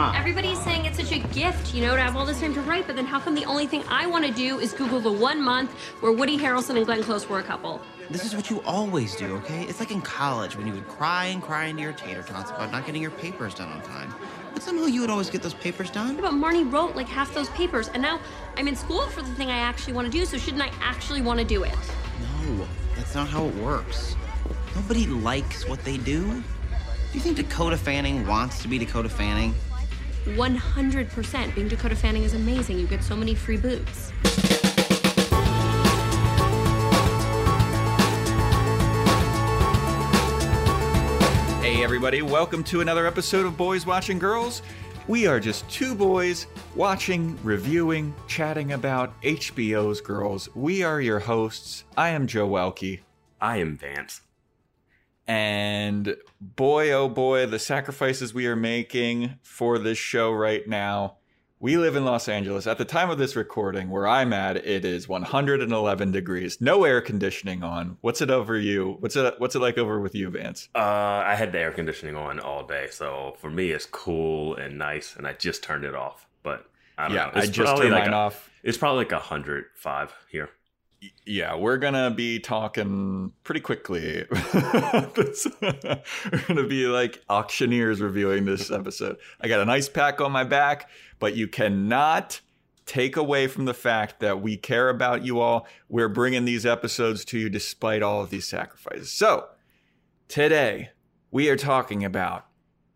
everybody's saying it's such a gift, you know, to have all this time to write, but then how come the only thing I want to do is Google the one month where Woody Harrelson and Glenn Close were a couple? This is what you always do, okay? It's like in college when you would cry and cry into your tater tots about not getting your papers done on time. But somehow you would always get those papers done. Yeah, but Marnie wrote like half those papers, and now I'm in school for the thing I actually want to do, so shouldn't I actually want to do it? No, that's not how it works. Nobody likes what they do. Do you think Dakota Fanning wants to be Dakota Fanning? 100%. Being Dakota Fanning is amazing. You get so many free boots. Hey, everybody, welcome to another episode of Boys Watching Girls. We are just two boys watching, reviewing, chatting about HBO's Girls. We are your hosts. I am Joe Welkie. I am Vance. And boy, oh boy, the sacrifices we are making for this show right now. We live in Los Angeles. At the time of this recording, where I'm at, it is 111 degrees. No air conditioning on. What's it over you? What's it What's it like over with you, Vance? Uh, I had the air conditioning on all day, so for me it's cool and nice, and I just turned it off. But I don't Yeah, know. I just turned like mine a- off. It's probably like hundred five here. Yeah, we're gonna be talking pretty quickly. We're gonna be like auctioneers reviewing this episode. I got an ice pack on my back, but you cannot take away from the fact that we care about you all. We're bringing these episodes to you despite all of these sacrifices. So, today we are talking about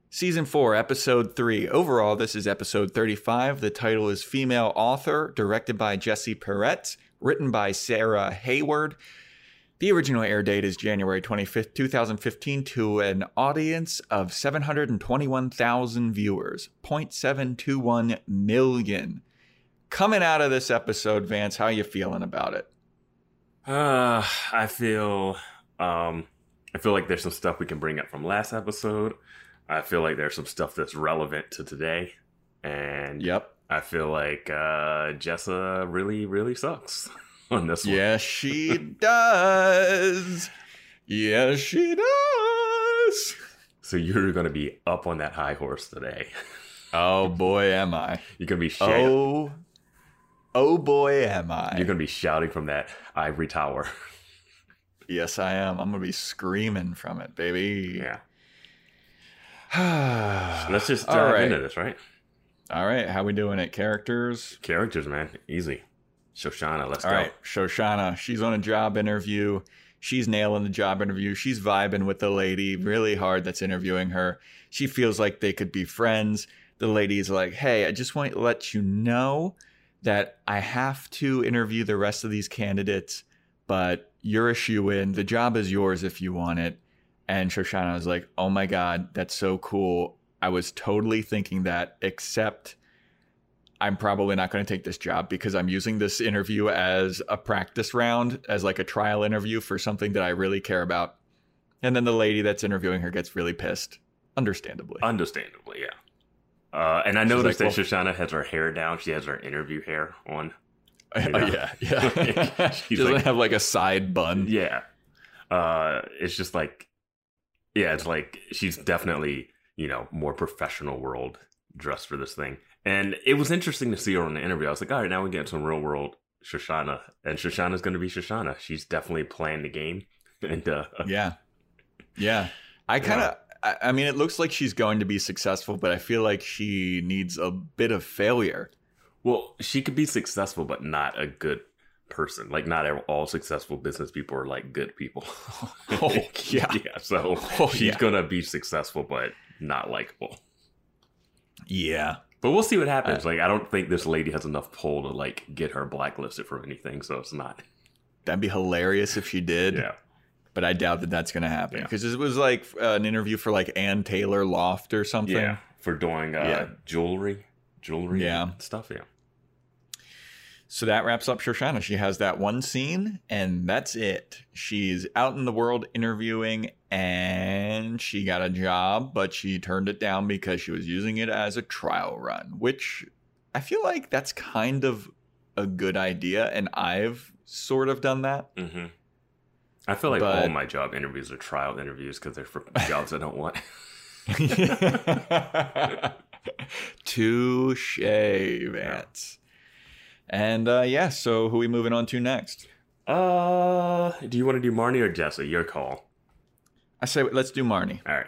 Season 4, Episode 3. Overall, this is Episode 35. The title is Female Author, directed by Jesse Peretz, written by Sarah Heyward. The original air date is January 25th, 2015, to an audience of 721,000 viewers, 0.721 million. Coming out of this episode, Vance, how you feeling about it? Uh, I feel um, I feel like there's some stuff we can bring up from last episode. I feel like there's some stuff that's relevant to today, and Yep. I feel like uh, Jessa really, really sucks on this one. Yes, she does. Yes, she does. So you're gonna be up on that high horse today. Oh boy, am I. You're gonna be shouting. Oh, oh boy, am I. You're gonna be shouting from that ivory tower. Yes, I am. I'm gonna be screaming from it, baby. Yeah. Yeah. Let's just dive right. into this, right? All right. How we doing it? Characters. Characters, man, easy. Shoshanna, let's All go. right. Shoshanna. She's on a job interview. She's nailing the job interview. She's vibing with the lady really hard that's interviewing her. She feels like they could be friends. The lady's like, "Hey, I just want to let you know that I have to interview the rest of these candidates, but you're a shoe in. The job is yours if you want it." And Shoshanna was like, "Oh my god, that's so cool. I was totally thinking that, except I'm probably not going to take this job because I'm using this interview as a practice round, as like a trial interview for something that I really care about." And then the lady that's interviewing her gets really pissed, understandably. Understandably, yeah. Uh, and I She's noticed like, that Shoshanna has her hair down. She has her interview hair on. Know? yeah, yeah. she doesn't like- have like a side bun. Yeah. Uh, it's just like, yeah, it's like she's definitely, you know, more professional world dressed for this thing. And it was interesting to see her on the interview. I was like, all right, now we get some real world Shoshanna. And Shoshanna's going to be Shoshanna. She's definitely playing the game. And uh, Yeah. Yeah. I kind of, I, I mean, it looks like she's going to be successful, but I feel like she needs a bit of failure. Well, she could be successful, but not a good person. Like, not all successful business people are like good people. Oh, yeah. yeah. So Oh, she's yeah. gonna be successful, but not likable. Yeah. But we'll see what happens. Like, I don't think this lady has enough pull to like get her blacklisted for anything. So it's not. That'd be hilarious if she did. Yeah. But I doubt that that's going to happen Yeah. because it was like uh, an interview for like Ann Taylor Loft or something. Yeah. For doing uh, Yeah. jewelry, jewelry, Yeah. stuff. Yeah. So that wraps up Shoshanna. She has that one scene, and that's it. She's out in the world interviewing, and she got a job, but she turned it down because she was using it as a trial run, which I feel like that's kind of a good idea, and I've sort of done that. hmm I feel like But- all my job interviews are trial interviews because they're for jobs I don't want. Touche, Vance. And uh, yeah, so who we moving on to next? Uh, do you want to do Marnie or Jessa? Your call. I say let's do Marnie. All right.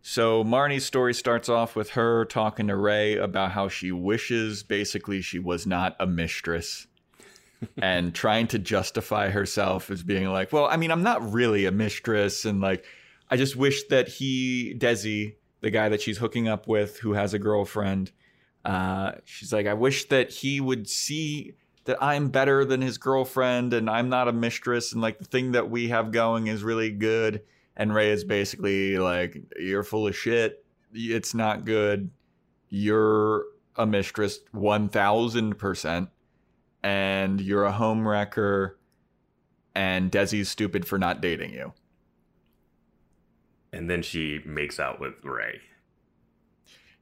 So Marnie's story starts off with her talking to Ray about how she wishes basically she was not a mistress and trying to justify herself as being like, well, I mean, I'm not really a mistress and like I just wish that he Desi, the guy that she's hooking up with who has a girlfriend, uh, she's like, I wish that he would see that I'm better than his girlfriend and I'm not a mistress and like the thing that we have going is really good. And Ray is basically like, You're full of shit. It's not good. You're a mistress 1000%. And you're a home wrecker. And Desi's stupid for not dating you. And then she makes out with Ray.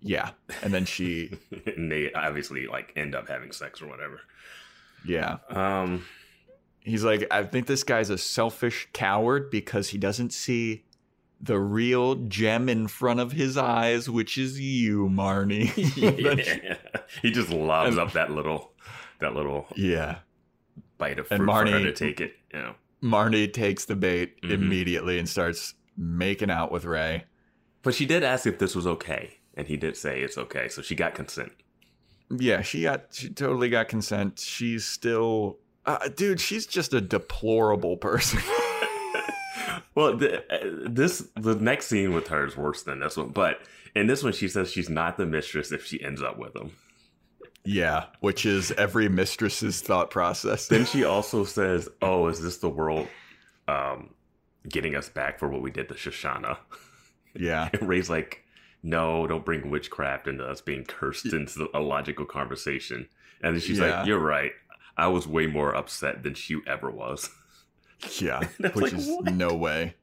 Yeah. And then she, and they obviously like end up having sex or whatever. yeah. Um, He's like, I think this guy's a selfish coward because he doesn't see the real gem in front of his eyes, which is you, Marnie. Yeah. he just lobs And- up that little, that little yeah. bite of And fruit for her Marnie- to take it. You know. Marnie takes the bait Mhm. immediately and starts making out with Ray. But she did ask if this was okay, and he did say it's okay. So she got consent. Yeah, she got, she totally got consent. She's still, uh, dude, she's just a deplorable person. well, the, uh, this the next scene with her is worse than this one. But in this one, she says she's not the mistress if she ends up with him. yeah, which is every mistress's thought process. Then she also says, "Oh, is this the world um, getting us back for what we did to Shoshanna?" yeah. And Ray's like, "No, don't bring witchcraft into us being cursed into a logical conversation." And then she's Yeah. like, "You're right. I was way more upset than she ever was." Yeah, was which like, is "What?" no way,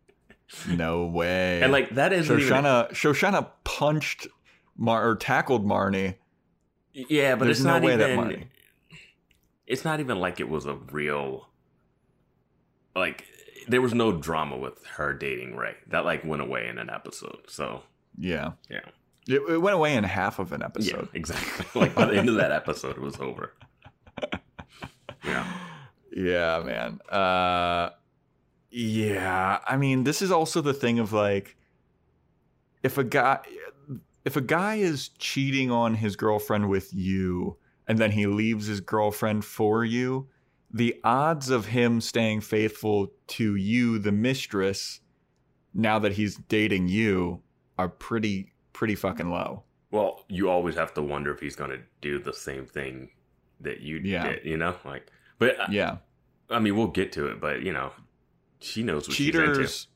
no way. And like that isn't even Shoshanna, Shoshanna punched Mar or tackled Marnie. Yeah, but There's it's no not way that even. Marnie- It's not even like it was a real. Like there was no drama with her dating Ray. That like went away in an episode. So Yeah, yeah, it, it went away in half of an episode. yeah, episode. exactly. like by the end of that episode, it was over. Yeah, Yeah, man. Uh, yeah, I mean, this is also the thing of like, if a guy, if a guy is cheating on his girlfriend with you, and then he leaves his girlfriend for you, the odds of him staying faithful to you, the mistress, now that he's dating you, are pretty pretty fucking low. Well, you always have to wonder if he's going to do the same thing that you Yeah. did. You know, like, but Yeah. I mean, we'll get to it. But you know, she knows what she's into. cheaters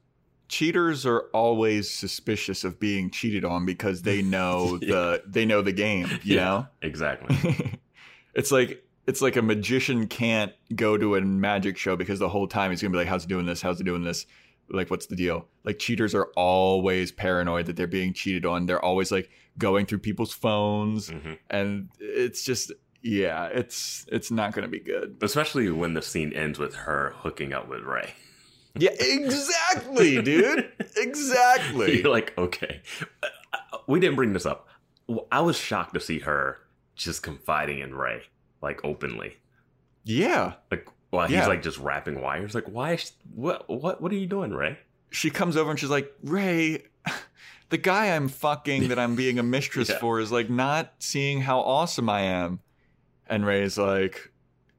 cheaters are always suspicious of being cheated on because they know Yeah. the they know the game you Yeah. Exactly. it's like it's like a magician can't go to a magic show because the whole time he's gonna be like how's he doing this how's he doing this like what's the deal like cheaters are always paranoid that they're being cheated on they're always like going through people's phones hmm and it's just yeah it's it's not gonna be good Especially when the scene ends with her hooking up with Ray. yeah exactly dude exactly You're like, okay. We didn't bring this up. I was shocked to see her just confiding in Ray, like openly. yeah Like, while Yeah. he's like just wrapping wires. Like, why? Is, what? What? What are you doing, Ray? she comes over and she's like, Ray, the guy I'm fucking that I'm being a mistress Yeah. for is like not seeing how awesome I am. And Ray's like,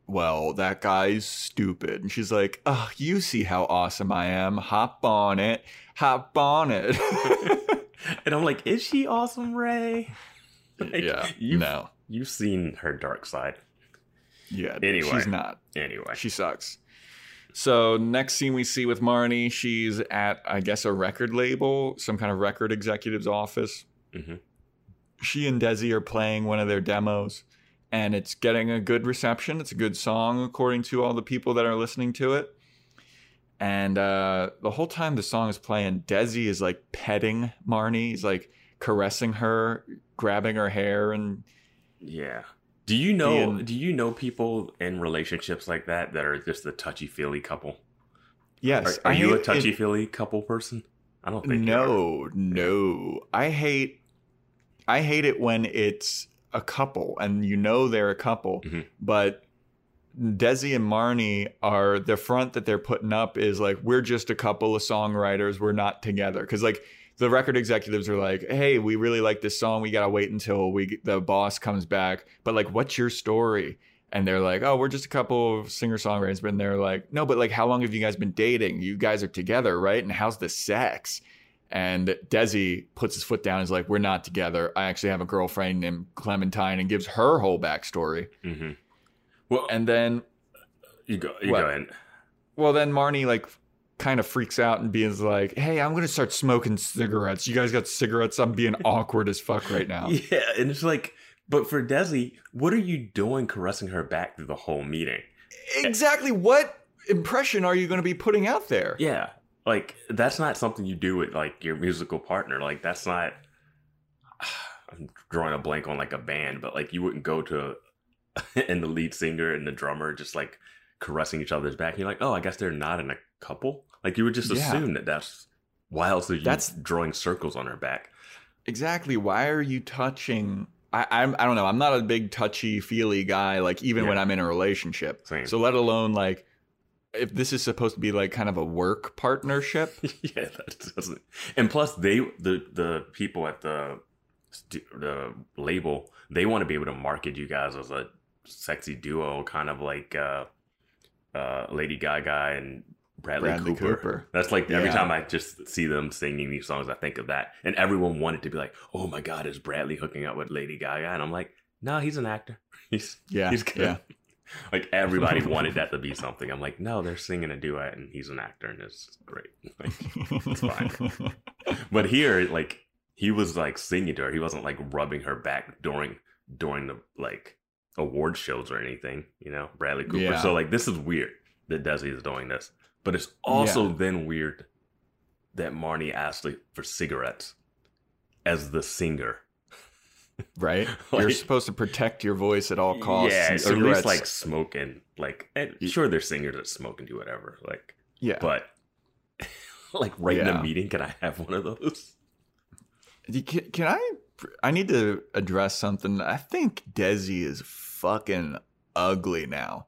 Well, that guy's stupid. And she's like, Oh, you see how awesome I am. Hop on it. Hop on it. and I'm like, is she awesome, Ray? Like, yeah. You've, No. You've seen her dark side. Yeah. Anyway. She's not. Anyway. She sucks. So next scene we see with Marnie, she's at I guess a record label, some kind of record executive's office. Mhm. She and Desi are playing one of their demos, and it's getting a good reception. It's a good song according to all the people that are listening to it. And uh, the whole time the song is playing, Desi is like petting Marnie. He's like caressing her, grabbing her hair, and Yeah. Do you know? Being- Do you know people in relationships like that that are just a touchy feely couple? yes, Are, are you a hate it- touchy feely couple person? I don't think. No, no. I hate I hate it when it's a couple and you know they're a couple, Mhm. but Desi and Marnie are the front that they're putting up is like we're just a couple of songwriters, we're not together. Because like the record executives are like, hey, we really like this song, we gotta wait until we the boss comes back. But like, what's your story? And they're like, oh, we're just a couple of singer songwriters. But they're like, no, but like, how long have you guys been dating? You guys are together, right? And how's the sex? And Desi puts his foot down and is like, we're not together. I actually have a girlfriend named Clementine and gives her whole backstory. hmm Well, And then you go. You What? go in. Well, then Marnie like kind of freaks out and being like, "Hey, I'm gonna start smoking cigarettes. You guys got cigarettes? I'm being awkward as fuck right now." Yeah, and it's like, but for Desi, what are you doing caressing her back through the whole meeting? Exactly. What impression are you going to be putting out there? Yeah, like that's not something you do with like your musical partner. Like that's not. I'm drawing a blank on like a band, but like you wouldn't go to and the lead singer and the drummer just like caressing each other's back. And you're like, oh, I guess they're not in a couple. Like you would just Yeah. assume that that's why else are you That's- drawing circles on her back? Exactly. Why are you touching? I, I'm. I don't know. I'm not a big touchy feely guy. Like even when I'm in a relationship. Same. So let alone like if this is supposed to be like kind of a work partnership. yeah, that doesn't. And plus, they the the people at the the label they want to be able to market you guys as a sexy duo, kind of like uh, uh, Lady Gaga and Bradley, Bradley Cooper. Cooper. That's like every Yeah. time I just see them singing these songs, I think of that. And everyone wanted to be like, "Oh my God, is Bradley hooking up with Lady Gaga?" And I'm like, "No, he's an actor. He's Yeah. he's good." Yeah. Like everybody wanted that to be something. I'm like, no, they're singing a duet, and he's an actor, and it's great. Like, it's fine. But here, like, he was like singing to her. He wasn't like rubbing her back during during the like award shows or anything. You know, Bradley Cooper. Yeah. So like, this is weird that Desi is doing this, but it's also then weird that Marnie asked for cigarettes as the singer. right? Like- You're supposed to protect your voice at all costs. Yeah, or at least like smoking. Like, and sure, there's singers that smoke and do whatever. Like, yeah. but like right in a meeting, can I have one of those? Can, can I? I need to address something. I think Desi is fucking ugly now.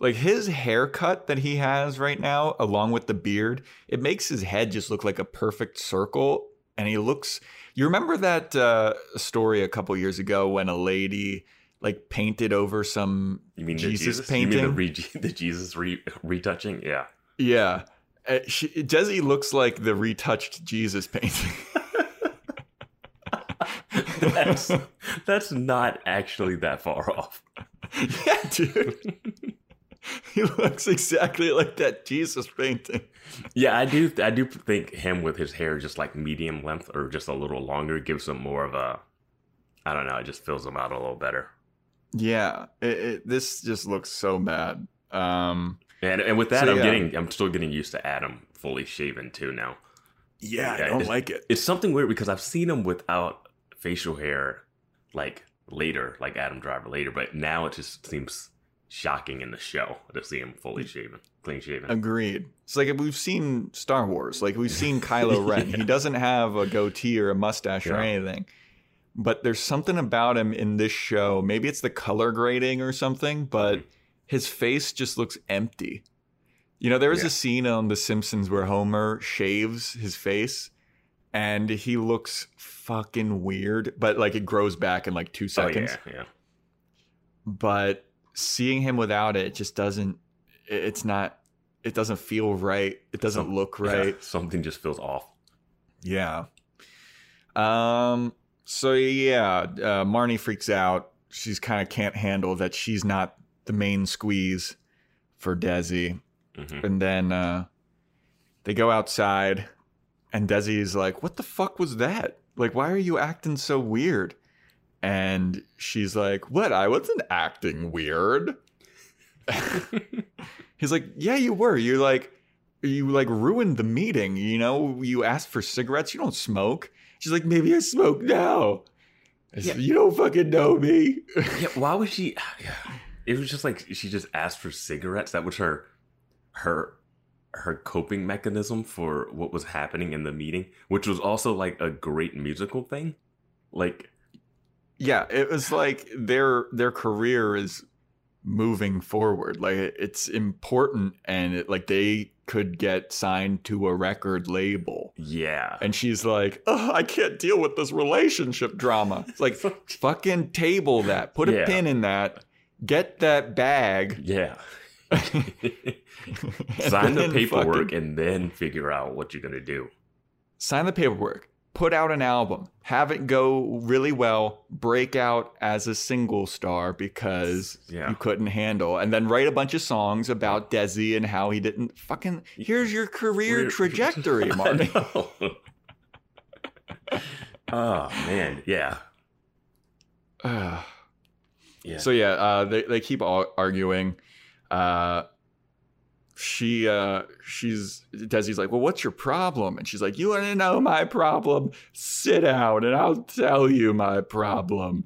Like his haircut that he has right now, along with the beard, it makes his head just look like a perfect circle. And he looks. You remember that uh, story a couple years ago when a lady like painted over some You mean Jesus Jesus painting? You mean the, re- the Jesus re- retouching? Yeah. Yeah. Uh, she, Desi looks like the retouched Jesus painting. That's that's not actually that far off. yeah, dude. he looks exactly like that Jesus painting. Yeah, I do. I do think him with his hair just like medium length or just a little longer gives him more of a. I don't know. It just fills him out a little better. Yeah, it, it, this just looks so bad. Um, And and with that, So, I'm yeah. getting. I'm still getting used to Adam fully shaven too now. yeah, Yeah, I don't like it. It's something weird because I've seen him without facial hair, like later, like Adam Driver later, but now it just seems shocking in the show to see him fully shaven, clean shaven. Agreed. It's like we've seen Star Wars, like we've seen Kylo Ren. He doesn't have a goatee or a mustache or anything. But there's something about him in this show. Maybe it's the color grading or something, but Mhm. his face just looks empty. You know, there was Yeah. a scene on The Simpsons where Homer shaves his face and he looks fucking weird, but like it grows back in like two seconds. yeah, yeah. But seeing him without it just doesn't, it's not, it doesn't feel right. It doesn't Some- look right. Yeah, something just feels off. Yeah. Um. So yeah, uh, Marnie freaks out. She's kind of can't handle that she's not the main squeeze for Desi, hmm and then uh, they go outside, and Desi's like, "What the fuck was that? Like, why are you acting so weird?" And she's like, "What? I wasn't acting weird." He's like, "Yeah, you were. You're like, you like ruined the meeting. You know, you asked for cigarettes. You don't smoke." She's like, "Maybe I smoke now." I said, You don't fucking know me. yeah, why was she? It was just like she just asked for cigarettes. That was her, her, her coping mechanism for what was happening in the meeting, which was also like a great musical thing. Like yeah, it was like their their career is moving forward. Like it's important, and it, like they could get signed to a record label. Yeah. And she's like, oh, I can't deal with this relationship drama. It's like, fucking table that. Put a Yeah. pin in that. Get that bag. Yeah. Sign the paperwork fucking- and then figure out what you're gonna do. sign the paperwork. Put out an album. Have it go really well. Break out as a single star because Yeah. you couldn't handle. And then write a bunch of songs about Desi and how he didn't fucking. Here's your career trajectory, Marty. Oh man, yeah. Ugh. Yeah. So yeah, uh, they they keep arguing. Uh, she uh, she's Desi's like, well, what's your problem? And she's like, you want to know my problem? Sit down, and I'll tell you my problem.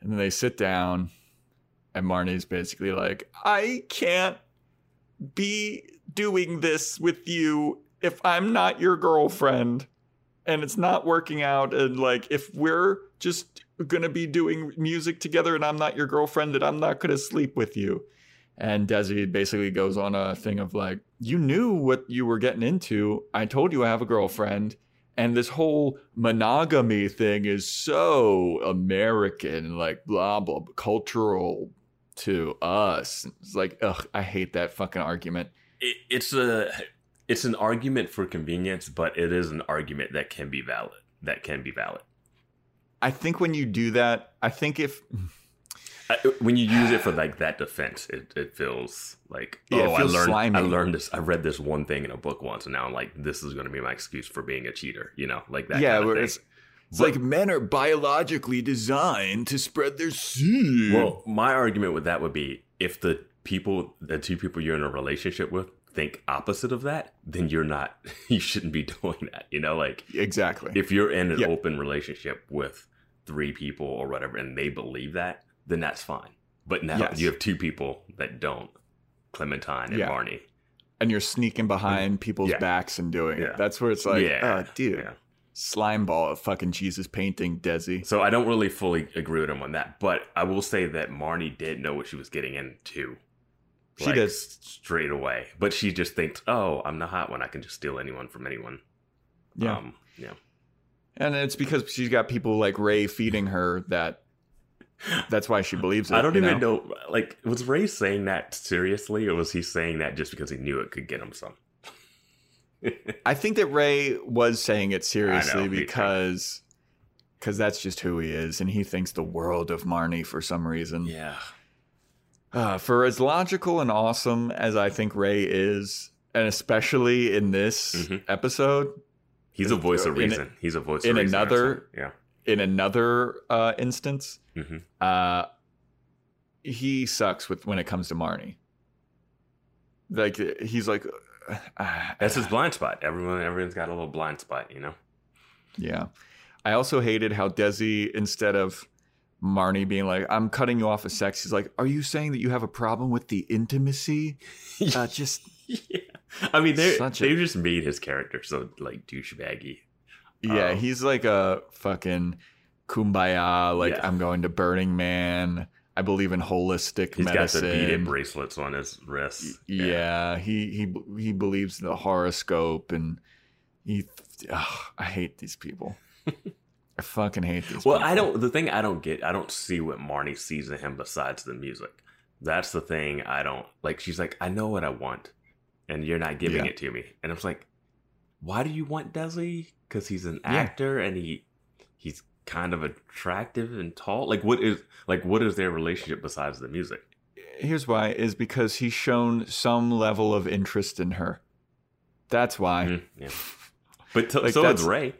And then they sit down, and Marnie's basically like, I can't be doing this with you if I'm not your girlfriend and it's not working out and like if we're just gonna be doing music together and I'm not your girlfriend then I'm not gonna sleep with you. And Desi basically goes on a thing of like, you knew what you were getting into. I told you I have a girlfriend. And this whole monogamy thing is so American, like blah blah cultural to us. It's like, ugh, I hate that fucking argument. it, it's a it's an argument for convenience, but it is an argument that can be valid. That can be valid. I think when you do that, I think if I, when you use it for like that defense, it, it feels like Yeah, oh, feels I learned slimy. I learned this. I read this one thing in a book once, and now I'm like, this is going to be my excuse for being a cheater. You know, like that. yeah, where it's it's But- like men are biologically designed to spread their seed. Well, my argument with that would be if the people, the two people you're in a relationship with, think opposite of that, then you're not. You shouldn't be doing that. You know, like exactly. if you're in an open relationship with three people or whatever, and they believe that, then that's fine. But now Yes. you have two people that don't, Clementine and Yeah. Marnie. and you're sneaking behind people's Yeah. backs and doing Yeah. it. That's where it's like, Yeah. oh, dude, slime ball of fucking Jesus painting, Desi. So I don't really fully agree with him on that, but I will say that Marnie did know what she was getting into. She did. straight away, but she just thinks, "Oh, I'm the hot one. I can just steal anyone from anyone." Yeah. um, yeah. And it's because she's got people like Ray feeding her that that's why she believes it. I don't even know? Like, was Ray saying that seriously, or was he saying that just because he knew it could get him some? I think that Ray was saying it seriously too. because because that's just who he is, and he thinks the world of Marnie for some reason. yeah, Uh, for as logical and awesome as I think Ray is, and especially in this Mhm. episode, he's a voice of In a- reason. he's a voice in of reason. another- yeah. In another uh, instance, hmm uh, he sucks with when it comes to Marnie. Like he's like, uh, That's his blind spot. Everyone, everyone's got a little blind spot, you know. Yeah. I also hated how Desi, instead of Marnie being like, I'm cutting you off of sex, he's like, Are you saying that you have a problem with the intimacy? Uh, just, yeah. I mean, they a- they just made his character so like douchebaggy. Yeah, Oh. he's like a fucking kumbaya, like, Yeah. I'm going to Burning Man. I believe in holistic He's medicine. He's got the beaded bracelets on his wrists. yeah, he he he believes in the horoscope, and he. ugh, I hate these people. I fucking hate these. Well, people. I don't. The thing I don't get, I don't see what Marnie sees in him besides the music. That's the thing I don't like. She's like, I know what I want, and you're not giving Yeah. it to me. And I was like, why do you want Desi? Because he's an Yeah. actor and he he's kind of attractive and tall. Like, what is like what is their relationship besides the music? Here's why: is because he's shown some level of interest in her. That's why. Mhm, yeah. But t- Like, so is Ray.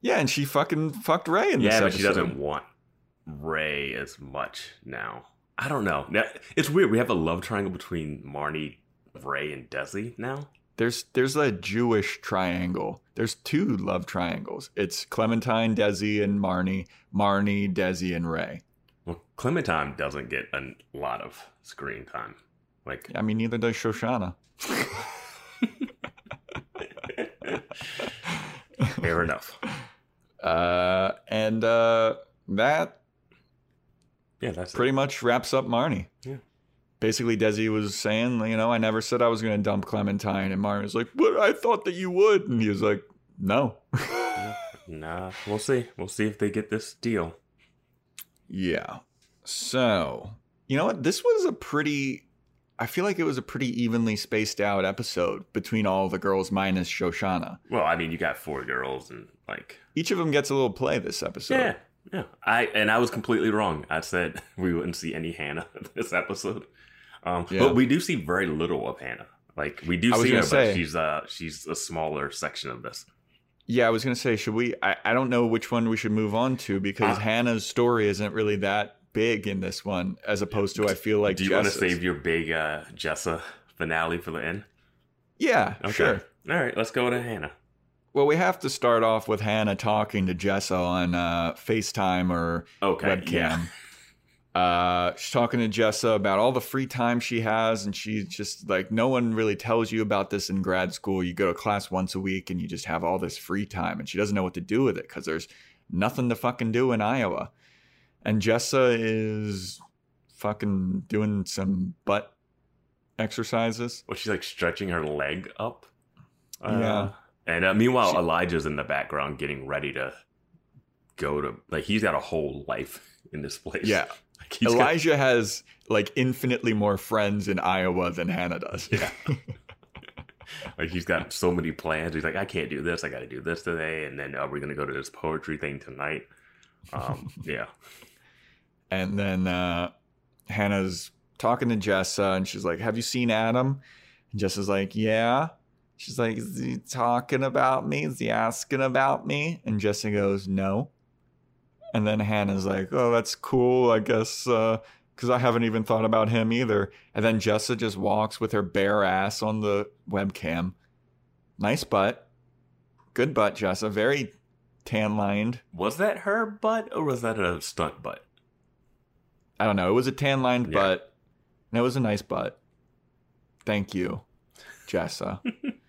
Yeah, and she fucking fucked Ray in this Yeah, but she doesn't want Ray as much now. I don't know. Now, it's weird. We have a love triangle between Marnie, Ray, and Desi now. There's there's a Jewish triangle. There's two love triangles. It's Clementine, Desi, and Marnie. Marnie, Desi, and Ray. Well, Clementine doesn't get a lot of screen time. Like, I mean, neither does Shoshanna. fair enough. Uh, and uh, that Yeah, that's pretty much wraps up Marnie. Yeah. Basically, Desi was saying, you know, I never said I was going to dump Clementine, and Marnie was like, "But I thought that you would," and he was like, "No." Nah, we'll see. We'll see if they get this deal. Yeah. So, you know what? This was a pretty, I feel like it was a pretty evenly spaced out episode between all the girls minus Shoshanna. Well, I mean, you got four girls and like Each of them gets a little play this episode. yeah, yeah. I and I was completely wrong. I said we wouldn't see any Hannah this episode. Um, Yeah. but we do see very little of Hannah. Like we do see her, gonna but she's uh she's a smaller section of this. Yeah, I was going to say, should we? I, I don't know which one we should move on to because Uh, Hannah's story isn't really that big in this one, as opposed to I feel like. do you want to save your big uh Jessa finale for the end? Yeah, sure. All right, let's go to Hannah. Well, we have to start off with Hannah talking to Jessa on uh, FaceTime or Okay. webcam. Yeah. Uh, she's talking to Jessa about all the free time she has, and she's just like, no one really tells you about this in grad school. You go to class once a week, and you just have all this free time, and she doesn't know what to do with it because there's nothing to fucking do in Iowa. And Jessa is fucking doing some butt exercises. Well, she's like stretching her leg up. Yeah. And uh, meanwhile, She- Elijah's in the background getting ready to go to like he's got a whole life in this place. Yeah, Like, he's got- Elijah has like infinitely more friends in Iowa than Hannah does. Yeah. like he's got so many plans. He's like, I can't do this. I got to do this today, and then uh, we're gonna go to this poetry thing tonight. Um, yeah. And then uh, Hannah's talking to Jessa, and she's like, "Have you seen Adam?" And Jessa's like, "Yeah." She's like, "Is he talking about me? Is he asking about me?" And Jessa goes, "No." And then Hannah's like, "Oh, that's cool. I guess uh, because I haven't even thought about him either." And then Jessa just walks with her bare ass on the webcam. Nice butt, good butt, Jessa. Very tan lined. Was that her butt or was that a stunt butt? I don't know. It was a tan lined Yeah. butt. And it was a nice butt. Thank you, Jessa.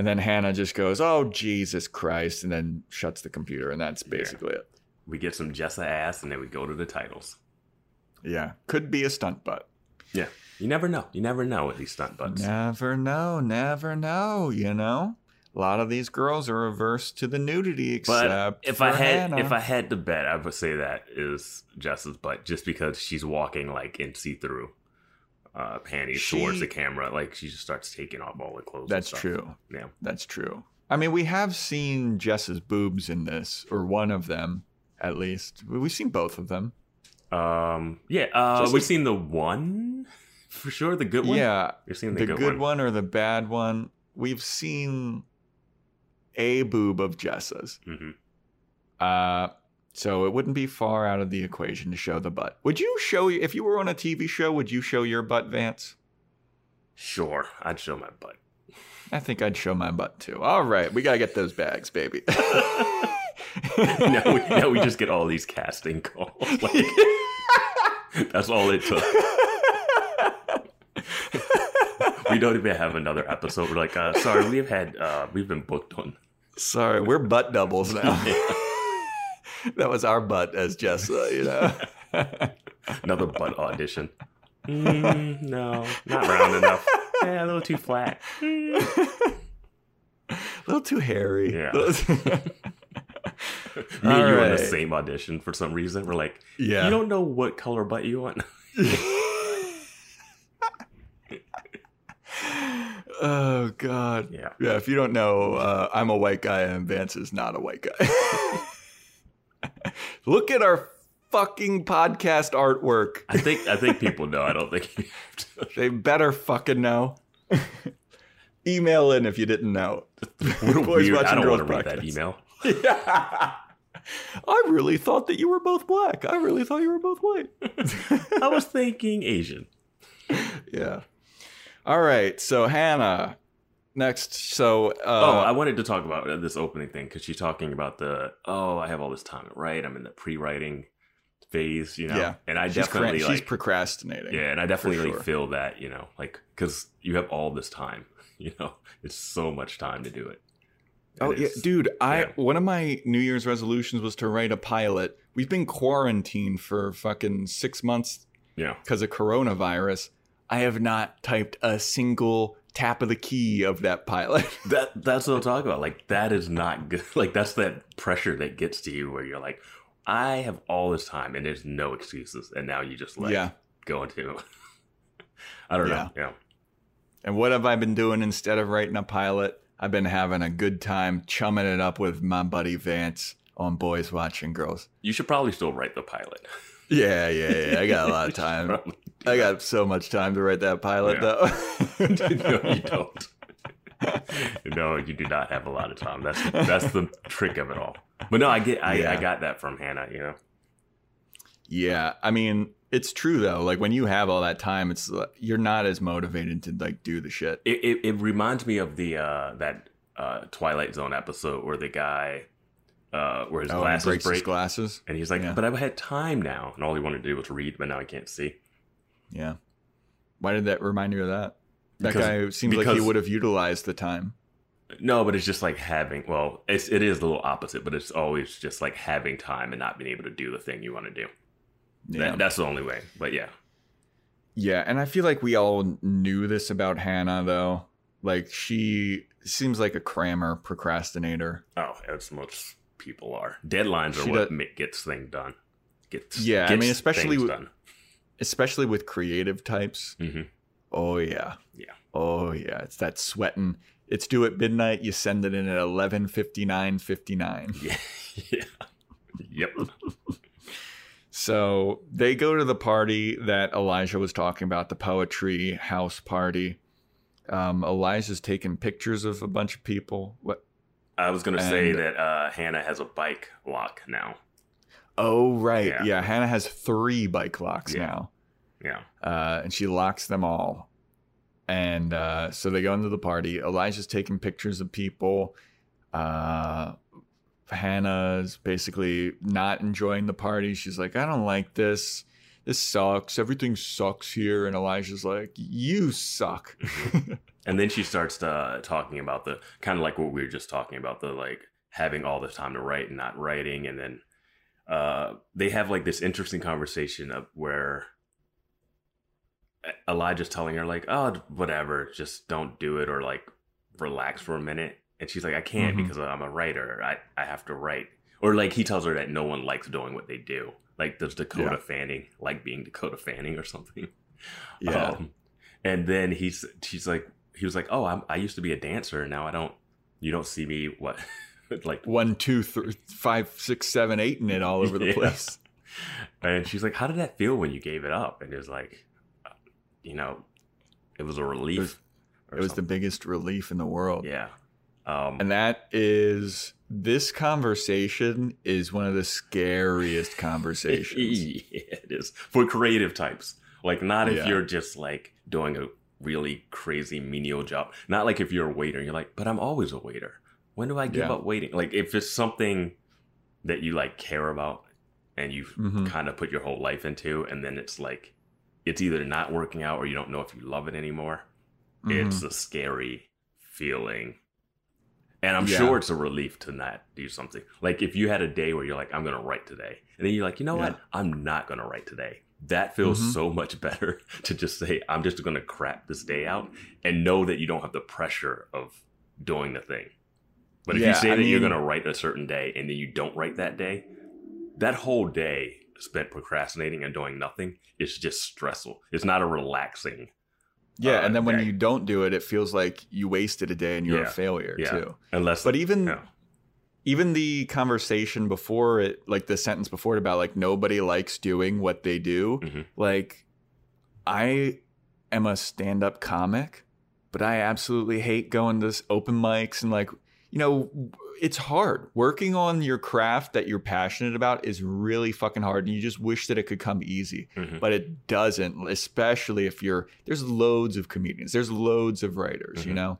and then Hannah just goes, Oh, Jesus Christ. And then shuts the computer. And that's basically it. We get some Jessa ass, and then we go to the titles. Yeah. Could be a stunt butt. Yeah. You never know. You never know with these stunt butts. Never know. Never know. You know? A lot of these girls are averse to the nudity, But except if for I had Hannah. if I had to bet, I would say that is Jessa's butt, just because she's walking like in see through uh, panties She- towards the camera, like she just starts taking off all the clothes. That's true. Yeah, That's true. I mean, we have seen Jess's boobs in this, or one of them, at least. We've seen both of them. um, yeah. Uh, we've seen the one for sure, the good one. Yeah, we've seen the, the, good, good, one. one. or the bad one. We've seen a boob of Jessa's. Mhm. Uh, so it wouldn't be far out of the equation to show the butt. Would you show if you were on a TV show? Would you show your butt, Vance? Sure, I'd show my butt. I think I'd show my butt too. All right, we gotta get those bags, baby. now, we, now we just get all these casting calls. Like, that's all it took. we don't even have another episode. We're like, uh, sorry, we've had uh, we've been booked on. Sorry, we're butt doubles now. that was our butt as Jessa, you know. Another butt audition. Mm, no, not round enough. Yeah, a little too flat. a little too hairy. Yeah. Me and you All on the same audition for some reason. We're like, yeah. you don't know what color butt you want. oh God. Yeah. Yeah. If you don't know, uh, I'm a white guy and Vance is not a white guy. Look at our fucking podcast artwork. I think I think people know. I don't think. You have to. They better fucking know. Email in if you didn't know. Boys weird. I don't want to read that email. Yeah. I really thought that you were both black. I really thought you were both white. I was thinking Asian. yeah. All right. So Hannah, next. So uh, oh, I wanted to talk about this opening thing because she's talking about the oh, I have all this time to write. I'm in the pre-writing phase, you know. yeah, and I she's, definitely she's like procrastinating. yeah, and I definitely sure. feel that you know, like because you have all this time, you know, it's so much time to do it. Oh yeah, dude! I yeah. one of my New Year's resolutions was to write a pilot we've been quarantined for fucking six months Yeah. because of coronavirus. I have not typed a single tap of the key of that pilot. That that's what I'm talking about. Like that is not good. Like that's that pressure that gets to you where you're like, I have all this time and there's no excuses, and now you just like Yeah. go into. I don't know. Yeah. And what have I been doing instead of writing a pilot? I've been having a good time chumming it up with my buddy Vance on Boys Watching Girls. You should probably still write the pilot. Yeah, yeah, yeah. I got a lot of time. I got so much time to write that pilot, Yeah. though. no, you don't. no, you do not have a lot of time. That's that's the trick of it all. But no, I get I, Yeah. I got that from Hannah, you know. yeah, I mean, it's true though. Like when you have all that time, it's you're not as motivated to like do the shit. It it, it reminds me of the uh that uh Twilight Zone episode where the guy uh where his Oh, glasses break his glasses. and he's like, Yeah. But I've had time now and all he wanted to do was read, but now I can't see. Yeah. Why did that remind you of that? That Because- guy seems like he would have utilized the time. No, but it's just like having well, it's it is a little opposite, but it's always just like having time and not being able to do the thing you want to do. Yeah. That, that's the only way. But yeah. Yeah, and I feel like we all knew this about Hannah though. Like she seems like a crammer procrastinator. Oh, as most people are. Deadlines are She what does- gets things done. Gets Yeah, I mean, especially with- done. Especially with creative types. Mhm. Oh yeah. Yeah. Oh yeah. It's that sweating. It's due at midnight, you send it in at eleven fifty nine fifty nine. Yeah, yeah, yep. So they go to the party that Elijah was talking about, the poetry house party. Um, Elijah's taking pictures of a bunch of people. What? I was gonna say that uh, Hannah has a bike lock now. Oh, right. Yeah. Yeah. Hannah has three bike locks Yeah. now, Yeah, uh, and she locks them all. And uh, so they go into the party. Elijah's taking pictures of people. Uh, Hannah's basically not enjoying the party. She's like, I don't like this. This sucks. Everything sucks here. And Elijah's like, You suck. and then she starts uh, talking about the kind of like what we were just talking about the like having all the time to write and not writing, and then uh, they have like this interesting conversation of where Elijah's telling her like, "Oh, whatever, just don't do it," or like relax for a minute, and she's like, "I can't Mhm. because I'm a writer. I I have to write." Or like he tells her that no one likes doing what they do. Like does Dakota Yeah. Fanning like being Dakota Fanning or something? yeah. Um, and then he's she's like he was like, "Oh, I'm, I used to be a dancer. Now I don't. You don't see me what like." One, two, three, five, six, seven, eight in it all over the Yeah. place. And she's like, "How did that feel when you gave it up?" And it was like, uh, you know, it was a relief. It was- It was the biggest relief in the world. yeah. Um, And that is this conversation is one of the scariest conversations. yeah, it is for creative types. Like not if Yeah. you're just like doing a really crazy menial job. Not like if you're a waiter and you're like, but I'm always a waiter. When do I give Yeah. up waiting? Like if it's something that you like care about and you've Mhm. kind of put your whole life into, and then it's like it's either not working out or you don't know if you love it anymore. Mhm. It's a scary feeling. And I'm Yeah. sure it's a relief to not do something. Like if you had a day where you're like, I'm gonna write today, and then you're like, you know Yeah. what? I'm not gonna write today. That feels Mhm. so much better to just say, I'm just gonna crap this day out and know that you don't have the pressure of doing the thing. But if Yeah, you say I that you're gonna write a certain day and then you don't write that day, that whole day spent procrastinating and doing nothing is just stressful. It's not a relaxing yeah, uh, and then when day. you don't do it, it feels like you wasted a day and you're Yeah. a failure Yeah. too. unless But even even the conversation before it, like the sentence before it about like nobody likes doing what they do, Mhm. like I am a stand-up comic, but I absolutely hate going to open mics and like you know it's hard working on your craft that you're passionate about is really fucking hard and you just wish that it could come easy Mhm. but it doesn't especially if you're there's loads of comedians there's loads of writers you Mhm. know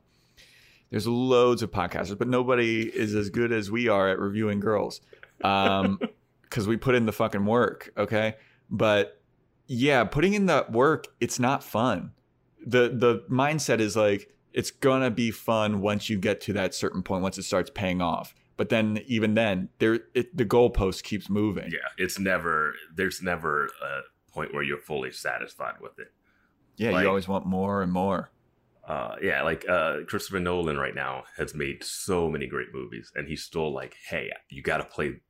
there's loads of podcasters but nobody is as good as we are at reviewing girls um because we put in the fucking work okay but yeah putting in that work it's not fun the the mindset is like it's gonna be fun once you get to that certain point once it starts paying off But then even then, there it, the goalpost keeps moving. Yeah, it's never there's never a point where you're fully satisfied with it. Yeah, Like- you always want more and more. Uh, yeah, like uh, Christopher Nolan right now has made so many great movies, and he's still like, "Hey, you got to play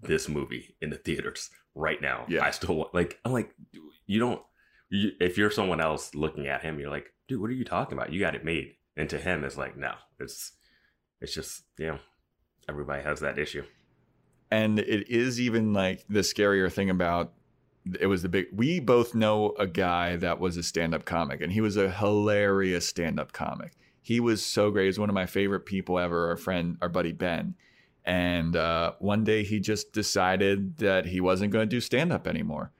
this movie in the theaters right now." Yeah. I still want like I'm like, you don't. You, if you're someone else looking at him, you're like, "Dude, what are you talking about? You got it made." And to him, it's like, no, it's it's just you know, everybody has that issue. And it is even like the scarier thing about it was the big we both know a guy that was a stand-up comic and he was a hilarious stand-up comic. He was so great. He's one of my favorite people ever, our friend, our buddy Ben. And uh, one day he just decided that he wasn't going to do stand-up anymore.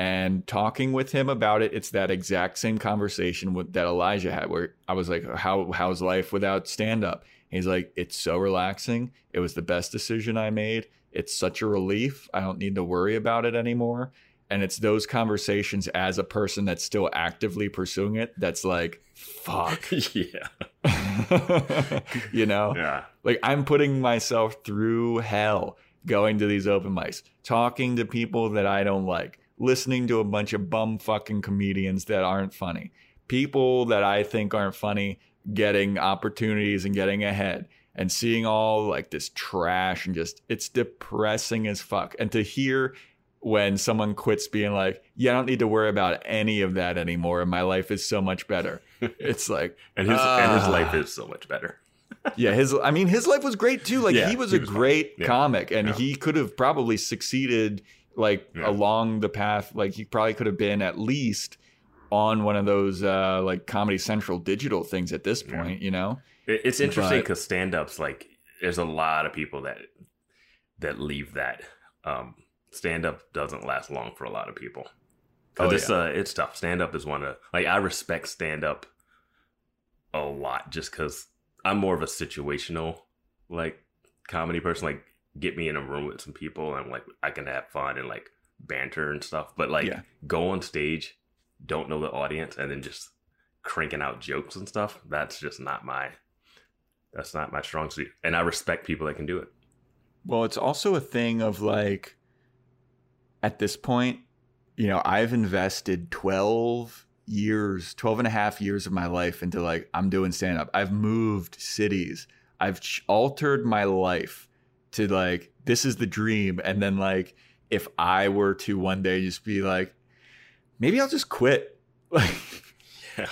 And talking with him about it, it's that exact same conversation with, that Elijah had, where I was like, "How how's life without stand-up?" He's like, "It's so relaxing. It was the best decision I made. It's such a relief. I don't need to worry about it anymore." And it's those conversations as a person that's still actively pursuing it that's like, "Fuck," yeah, you know yeah, like i'm putting myself through hell going to these open mics talking to people that i don't like listening to a bunch of bum fucking comedians that aren't funny people that i think aren't funny getting opportunities and getting ahead and seeing all like this trash and just it's depressing as fuck and to hear when someone quits being like yeah i don't need to worry about any of that anymore and my life is so much better it's like and his and his Ah. life is so much better. yeah, his I mean his life was great too. Like Yeah, he was he a was great Yeah. comic and Yeah. he could have probably succeeded like Yeah. along the path like he probably could have been at least on one of those uh like Comedy Central digital things at this Yeah. point, you know? It's interesting because stand-ups, like, there's a lot of people that that leave that. Um, stand-up doesn't last long for a lot of people. Oh, it's uh, it's tough. Stand-up is one of like I respect stand-up a lot just because I'm more of a situational like comedy person. Like, get me in a room with some people, and like I can have fun and like banter and stuff. But like, Yeah. go on stage, don't know the audience, and then just cranking out jokes and stuff. That's just not my that's not my strong suit. And I respect people that can do it. Well, it's also a thing of like, at this point, you know, I've invested 12 years, 12 and a half years of my life into like, I'm doing stand up. I've moved cities. I've ch- altered my life to like, this is the dream. And then, like, if I were to one day just be like, maybe I'll just quit. Like, Yeah.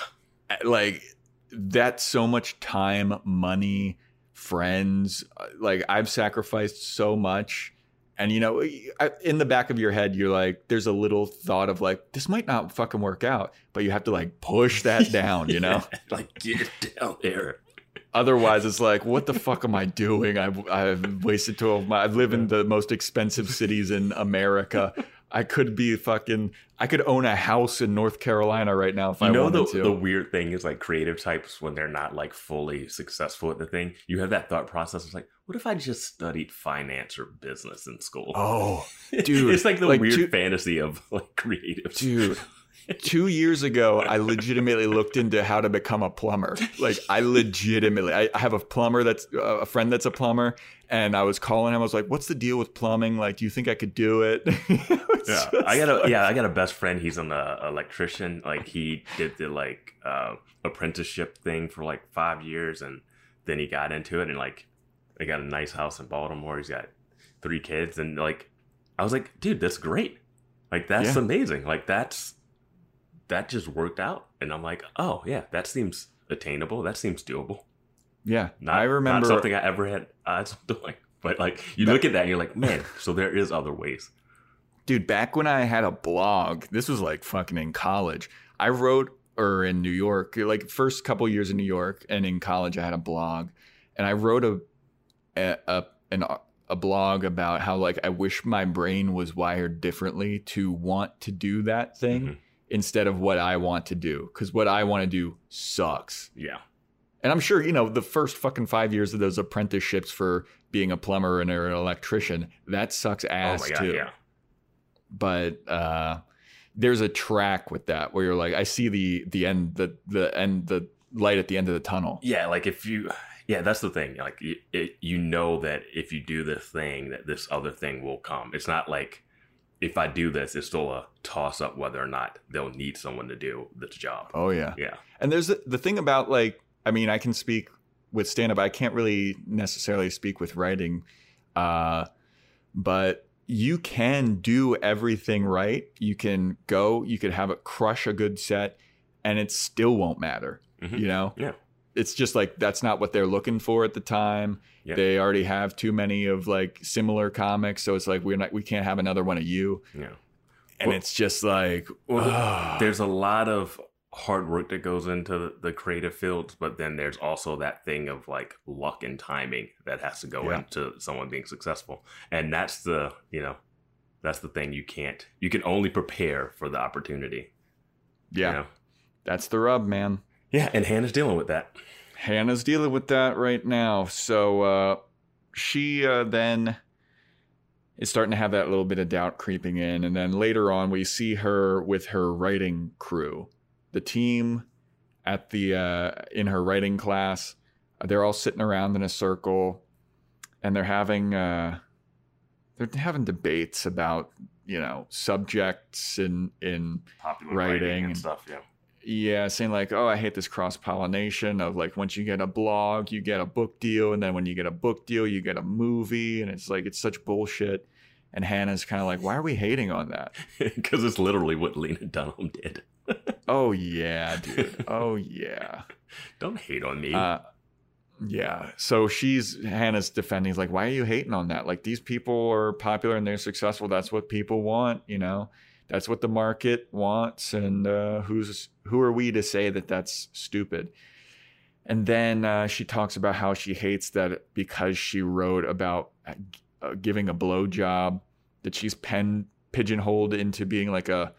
like that's so much time, money, friends. Uh, Like I've sacrificed so much. And you know, in the back of your head, you're like, there's a little thought of like, this might not fucking work out, but you have to like push that down, you know? like get down there. Otherwise, it's like, what the fuck am I doing? I've, I've wasted 12 my, I live in the most expensive cities in America. I could be fucking, I could own a house in North Carolina right now if I You know wanted the to. the weird thing is like creative types when they're not like fully successful at the thing, you have that thought process. It's like, what if I just studied finance or business in school? oh, dude, it's like the like, weird two- fantasy of like creative, dude. Two years ago, I legitimately looked into how to become a plumber. Like, I legitimately, I, I have a plumber that's uh, a friend that's a plumber, and I was calling him. I was like, "What's the deal with plumbing? Like, do you think I could do it?" Yeah, I got a like- yeah, I got a best friend. He's an uh, electrician. Like he did the like uh, apprenticeship thing for like five years, and then he got into it, and like they got a nice house in Baltimore. He's got three kids, and like I was like, dude, that's great. Like that's Yeah. amazing. Like that's that just worked out, and I'm like, oh yeah, that seems attainable. That seems doable. Yeah, Not, I remember. not something I ever had odds of doing. But like you That- look at that, and you're like, man, so there is other ways. dude, back when I had a blog, this was like fucking in college. I wrote or in New York, like first couple years in New York, and in college I had a blog, and I wrote a a a, an, a blog about how like I wish my brain was wired differently to want to do that thing Mhm. Instead of what I want to do, because what I want to do sucks. Yeah. And I'm sure, you know, the first fucking five years of those apprenticeships for being a plumber and an electrician, that sucks ass oh my god, too yeah. but uh there's a track with that where you're like i see the the end the the end the light at the end of the tunnel yeah like if you Yeah, that's the thing. Like you, it, you know that if you do this thing, that this other thing will come. It's not like if I do this, it's still a toss up whether or not they'll need someone to do this job. Oh yeah. Yeah, And there's the, the thing about like, I mean, I can speak with stand up. I can't really necessarily speak with writing, uh, but you can do everything right. You can go. You could have it crush a good set, and it still won't matter. Mhm. You know. Yeah. It's just like that's not what they're looking for at the time. Yeah. They already have too many of like similar comics, so it's like we're not. We can't have another one of you. yeah. And Well- it's just like, Well, ugh. there's a lot of hard work that goes into the, creative fields, but then there's also that thing of like luck and timing that has to go Yeah. into someone being successful. And that's the, you know, that's the thing you can't, you can only prepare for the opportunity. you yeah, know? that's the rub, man. Yeah. And Hannah's dealing with that. Hannah's dealing with that right now. So uh, she uh, then is starting to have that little bit of doubt creeping in. And then later on, we see her with her writing crew, the team at the uh, in her writing class. They're all sitting around in a circle, and they're having uh, they're having debates about you know subjects in in Popular Writing and- stuff. Yeah. Yeah, saying like, oh, I hate this cross pollination of like once you get a blog, you get a book deal, and then when you get a book deal, you get a movie, and it's like it's such bullshit. And Hannah's kind of like, why are we hating on that? Because it's literally what Lena Dunham did. Oh yeah, dude. Oh yeah. Don't hate on me. Uh, yeah. So she's Hannah's defending. Like, why are you hating on that? Like these people are popular and they're successful. That's what people want. You know, that's what the market wants. And uh, who's who are we to say that that's stupid? And then uh, she talks about how she hates that because she wrote about uh, giving a blowjob, that she's pen pigeonholed into being like a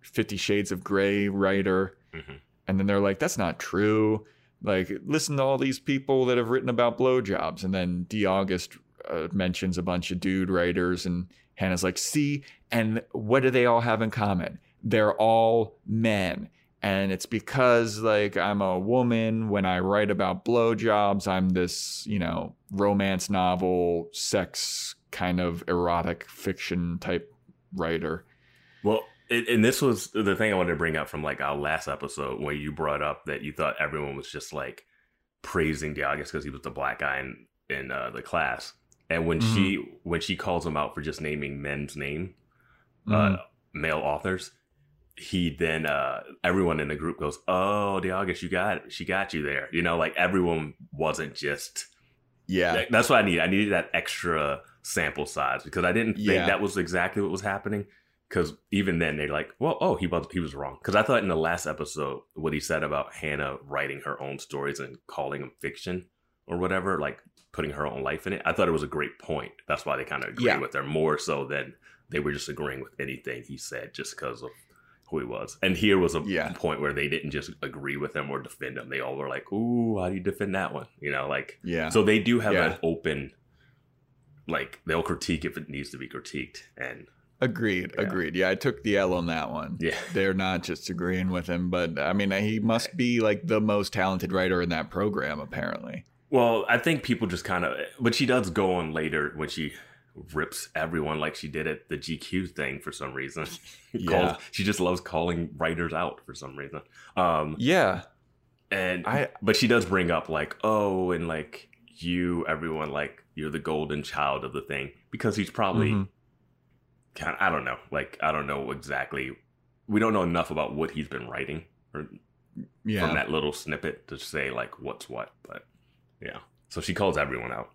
Fifty Shades of Grey writer. Mhm. And then they're like, that's not true. Like, listen to all these people that have written about blowjobs. And then D. August uh, mentions a bunch of dude writers, and Hannah's like, see, and what do they all have in common? They're all men. And it's because, like, I'm a woman. When I write about blowjobs, I'm this, you know, romance novel, sex kind of erotic fiction type writer. Well, it, and this was the thing I wanted to bring up from like our last episode where you brought up that you thought everyone was just like praising D. August because he was the black guy in in uh, the class, and when she when she calls him out for just naming men's name, Mhm. uh, male authors, he then uh, everyone in the group goes, "Oh, D. August, you got it. she got you there." You know, like everyone wasn't just yeah. that- That's what I need. I needed that extra sample size because I didn't think Yeah. that was exactly what was happening. Because even then, they're like, "Well, oh, he was he was wrong." Because I thought in the last episode, what he said about Hannah writing her own stories and calling them fiction or whatever, like putting her own life in it, I thought it was a great point. That's why they kind of agree Yeah. with her more so than they were just agreeing with anything he said just because of who he was. And here was a Yeah. point where they didn't just agree with him or defend him. They all were like, "Ooh, how do you defend that one?" You know, like Yeah. so they do have Yeah. an open, like they'll critique if it needs to be critiqued, and Agreed. Yeah. Agreed. Yeah, I took the L on that one. yeah, They're not just agreeing with him, but I mean, he must be like the most talented writer in that program, apparently. Well, I think people just kind of, but she does go on later when she rips everyone like she did at the GQ thing for some reason. Yeah. Calls- she just loves calling writers out for some reason. Um, Yeah. and I- but she does bring up like, oh, and like you, everyone, like you're the golden child of the thing because he's probably Mhm. kind. I don't know, like I don't know exactly. We don't know enough about what he's been writing or Yeah. from that little snippet to say like what's what, but yeah. So she calls everyone out.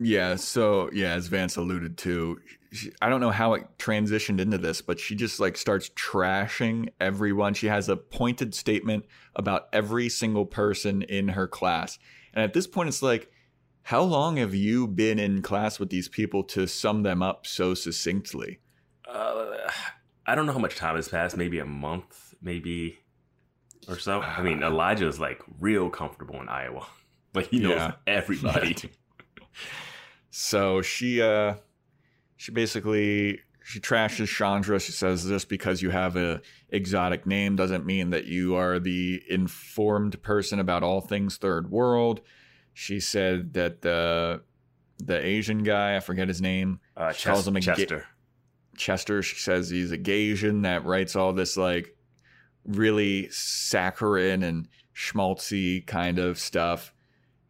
Yeah. So, yeah, as Vance alluded to, she, I don't know how it transitioned into this, but she just like starts trashing everyone. She has a pointed statement about every single person in her class. And at this point, it's like, how long have you been in class with these people to sum them up so succinctly? Uh, I don't know how much time has passed. Maybe a month, maybe or so. I mean, Elijah's like real comfortable in Iowa. Like he knows Yeah. everybody. So she uh she basically she trashes Chandra. She says just because you have a exotic name doesn't mean that you are the informed person about all things third world. she said that the the Asian guy, I forget his name, Uh, She calls him a ga- Chester. Chester, she says he's a Gaysian that writes all this like really saccharine and schmaltzy kind of stuff.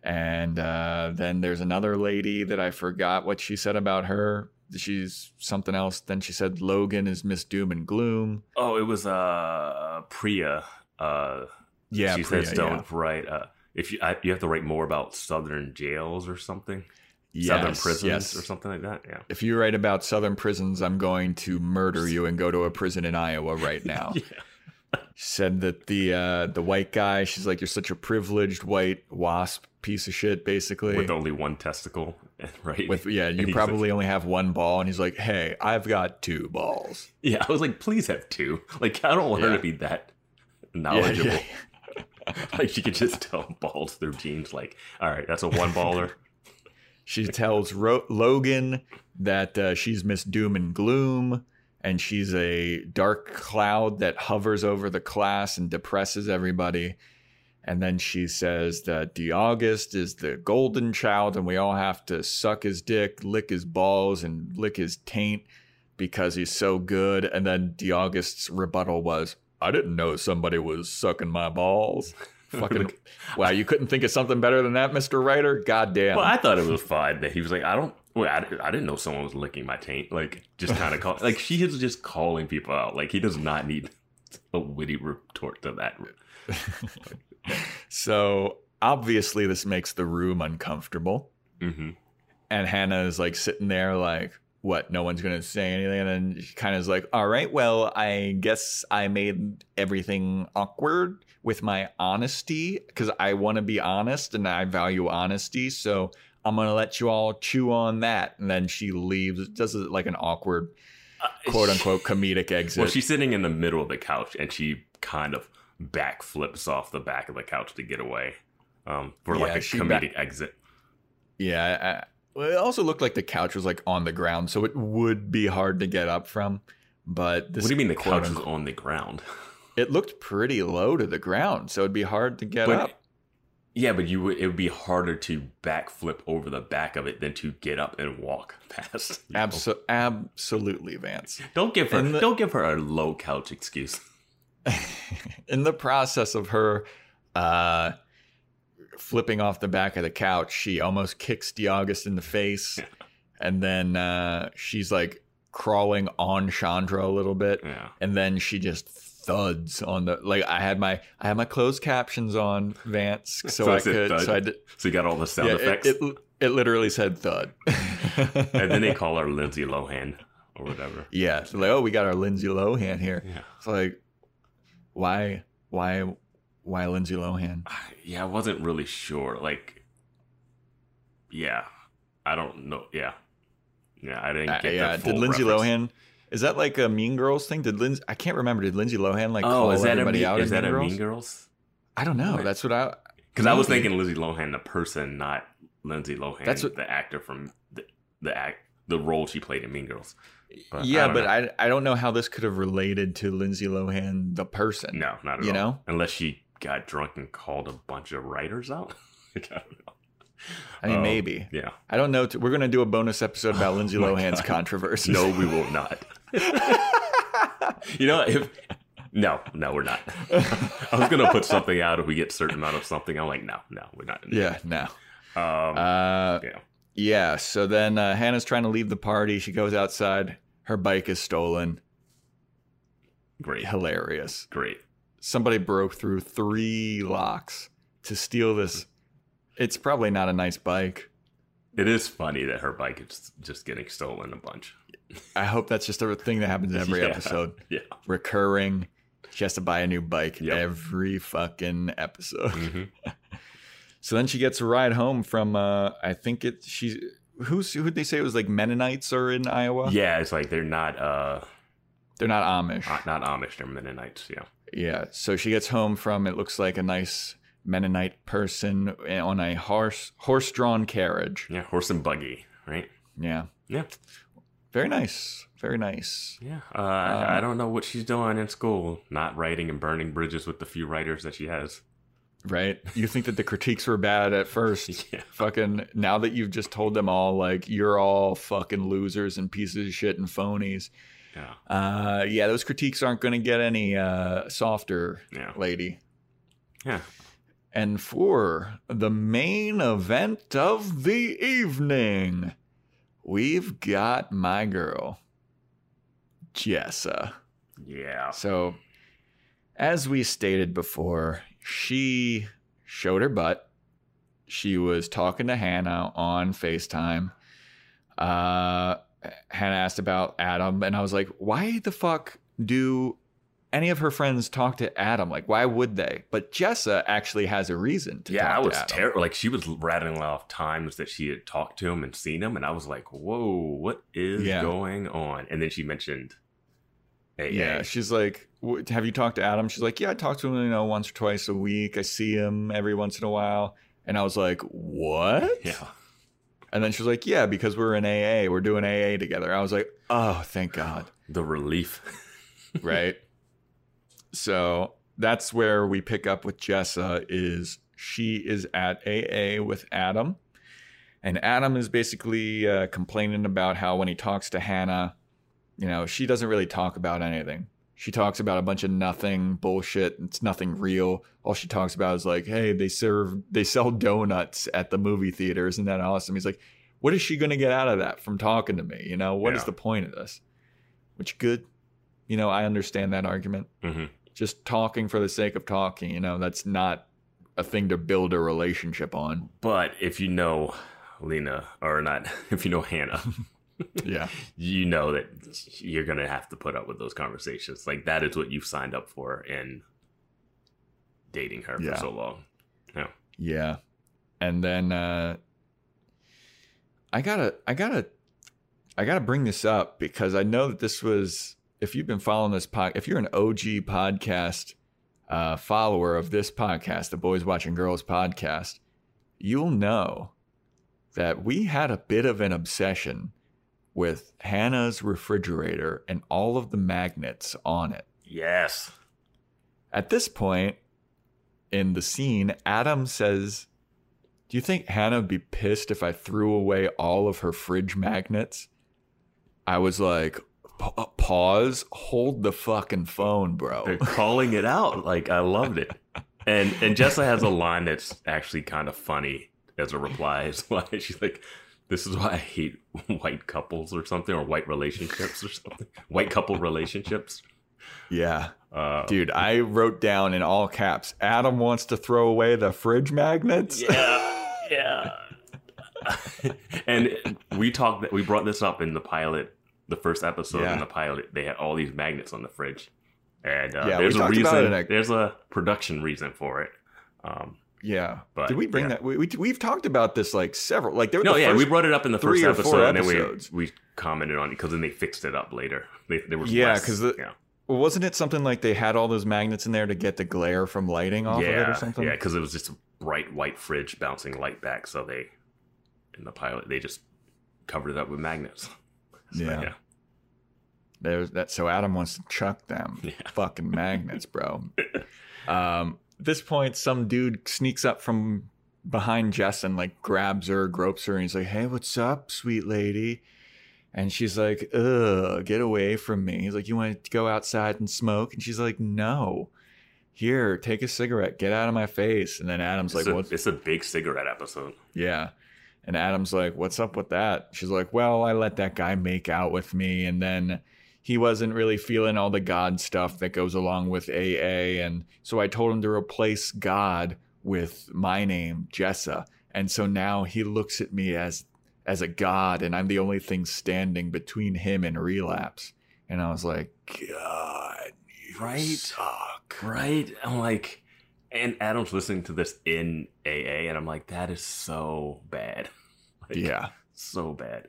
And uh, then there's another lady that I forgot what she said about her. She's something else. Then she said Logan is Miss Doom and Gloom. Oh, it was uh Priya. Uh, Yeah, she Priya, says don't write. Uh, if you I, you have to write more about southern jails or something, yeah. southern prisons yes. or something like that. Yeah. If you write about southern prisons, I'm going to murder you and go to a prison in Iowa right now. Yeah. She said that the uh, the white guy, she's like, you're such a privileged white wasp piece of shit, basically. With only one testicle, right? With yeah, you probably only have one ball, and he's like, hey, I've got two balls. yeah, I was like, please have two. Like, I don't want her to be that Yeah, knowledgeable. yeah. like, she could just tell balls through jeans. Like, all right, that's a one baller. She tells Ro- Logan that uh, she's Miss Doom and Gloom, and she's a dark cloud that hovers over the class and depresses everybody. And then she says that DeAugust is the golden child, and we all have to suck his dick, lick his balls, and lick his taint because he's so good. And then DeAugust's rebuttal was, I didn't know somebody was sucking my balls. Fucking wow, you couldn't think of something better than that, Mr. Writer? God damn. Well, I thought it was fine that he was like, I don't. Wait, I, I didn't know someone was licking my taint. Like, just kind of call. Like, she is just calling people out. Like, he does not need a witty retort to that. So obviously, this makes the room uncomfortable. hmm And Hannah is like sitting there, like, what? No one's going to say anything. And then she kind of is like, all right, well, I guess I made everything awkward with my honesty because I want to be honest and I value honesty. So I'm going to let you all chew on that. And then she leaves, does it like an awkward, quote unquote, comedic exit. Well, she's sitting in the middle of the couch and she kind of backflips off the back of the couch to get away um, for Yeah, like a comedic exit. Yeah. I, well, it also looked like the couch was like on the ground, so it would be hard to get up from. But this what do you mean the couch unquote- on the ground? It looked pretty low to the ground, so it'd be hard to get But- up. Yeah, but you would, it would be harder to backflip over the back of it than to get up and walk past. Abso- absolutely, Vance. Don't give her the- don't give her a low couch excuse. In the process of her uh, flipping off the back of the couch, she almost kicks DeAugust in the face, and then uh, she's like crawling on Chandra a little bit. Yeah. and then she just thuds on the like I had my I had my closed captions on Vance so, So I could thud. so I did So you got all the sound yeah, effects. it, it it literally said thud and then they call her Lindsay Lohan or whatever. yeah so like oh we got our Lindsay Lohan here Yeah. it's like why why why Lindsay Lohan Yeah, I wasn't really sure. Like, yeah, I don't know. Yeah, yeah, I didn't Uh, yeah the full did Lindsay reference. Lohan is that like a Mean Girls thing did Lindsay I can't remember did Lindsay Lohan like Oh, call is that everybody mean, out is that Mean a Girls? Mean Girls? I don't know Right. that's what I Because I was thinking Lindsay Lohan, the person, not Lindsay Lohan, That's what- the actor from the, the act, the role she played in Mean Girls. But yeah don't but know. I I don't know how this could have related to Lindsay Lohan the person No, not at You all. know? unless she got drunk and called a bunch of writers out. Like, I don't know. I mean Um, maybe Yeah. I don't know. We're going to do a bonus episode about Lindsay Oh my Lohan's God. controversy. No, we will not. you know, if no, no, we're not. I was gonna put something out if we get a certain amount of something. I'm like, no, no, we're not. yeah, no. Um, Uh, yeah. Yeah. So then uh, Hannah's trying to leave the party. She goes outside. Her bike is stolen. Great, Hilarious. great. Somebody broke through three locks to steal this. It's probably not a nice bike. It is funny that her bike is just getting stolen a bunch. I hope that's just a thing that happens in every Yeah. episode. Yeah. Recurring. She has to buy a new bike Yep. every fucking episode. Mhm. So then she gets a ride home from uh I think it she who's who'd they say it was like Mennonites are in Iowa? Yeah, it's like they're not uh They're not Amish. not not Amish, they're Mennonites. Yeah. yeah. So she gets home from it looks like a nice Mennonite person on a horse horse drawn carriage. Yeah, horse and buggy, right? Yeah. Yeah. Very nice. Very nice. Yeah. Uh, I, I don't know what she's doing in school. Not writing and burning bridges with the few writers that she has. Right? You think that the critiques were bad at first. Yeah. Fucking now that you've just told them all like you're all fucking losers and pieces of shit and phonies. Yeah. Uh yeah, those critiques aren't gonna get any uh softer, Yeah. lady. Yeah. And for the main event of the evening, we've got my girl, Jessa. Yeah. So, as we stated before, she showed her butt. She was talking to Hannah on FaceTime. Uh, Hannah asked about Adam, and I was like, why the fuck do any of her friends talk to Adam? Like, why would they? But Jessa actually has a reason to Yeah, talk I was terrible. Like she was rattling off times that she had talked to him and seen him, and I was like, "Whoa, what is Yeah. going on?" And then she mentioned. Yeah, she's like, "W- "Have you talked to Adam?" She's like, "Yeah, I talk to him, you know, once or twice a week. I see him every once in a while." And I was like, "What?" yeah, And then she's like, "Yeah, because we're in AA, we're doing AA together." I was like, "Oh, thank God!" the relief. right? So that's where we pick up with Jessa. Is she is at AA with Adam, and Adam is basically uh, complaining about how when he talks to Hannah, you know, she doesn't really talk about anything. She talks about a bunch of nothing bullshit. It's nothing real. All she talks about is like, hey, they serve, they sell donuts at the movie theater. Isn't that awesome? He's like, what is she going to get out of that from talking to me? You know, what is Yeah. the point of this? Which good, you know, I understand that argument. hmm Just talking for the sake of talking, you know, that's not a thing to build a relationship on. But if you know Lena, or not, if you know Hannah, Yeah. you know that you're gonna have to put up with those conversations. Like that is what you've signed up for in dating her Yeah. for so long. Yeah. Yeah. And then uh I gotta I gotta I gotta bring this up because I know that this was if you've been following this pod if you're an OG podcast uh follower of this podcast, the Boys Watching Girls podcast, you'll know that we had a bit of an obsession with Hannah's refrigerator and all of the magnets on it. Yes. At this point in the scene, Adam says, Do you think Hannah would be pissed if I threw away all of her fridge magnets? I was like, uh, Pause, hold the fucking phone, bro. They're calling it out. Like I loved it. And and Jessa has a line that's actually kind of funny as a reply. It's why she's like, "This is why I hate white couples or something, or white relationships or something. White couple relationships." yeah. Uh, Dude, I wrote down in all caps Adam wants to throw away the fridge magnets. yeah, yeah. and we talked. We brought this up in the pilot, the first episode Yeah. in the pilot. They had all these magnets on the fridge, and uh, Yeah, there's a reason. a- There's a production reason for it. Um, Yeah. But, Did we bring yeah. that? We, we, we've talked about this like several. Like, there no, the yeah, we brought it up in the first episode, and then we we commented on it because then they fixed it up later. They, there was Yeah, 'cause the- yeah, wasn't it something like they had all those magnets in there to get the glare from lighting off yeah, of it or something? yeah, because it was just a bright white fridge bouncing light back. So they in the pilot they just covered it up with magnets. So, Yeah. yeah. There's that. So Adam wants to chuck them fucking magnets, bro. um, at this point, some dude sneaks up from behind Jess and like grabs her, gropes her, and he's like, "Hey, what's up, sweet lady?" And she's like, "Ugh, get away from me." He's like, "You want to go outside and smoke?" And she's like, "No." Here, take a cigarette. Get out of my face. And then Adam's It's, like, a, "What?" it's a big cigarette episode. Yeah. And Adam's like, What's up with that? She's like, Well, I let that guy make out with me. And then he wasn't really feeling all the God stuff that goes along with AA. And so I told him to replace God with my name, Jessa. And so now he looks at me as as a god, and I'm the only thing standing between him and relapse. And I was like, God, you Right? suck. Right? I'm like, and Adam's listening to this in AA, and I'm like, that is so bad. Like, Yeah. so bad.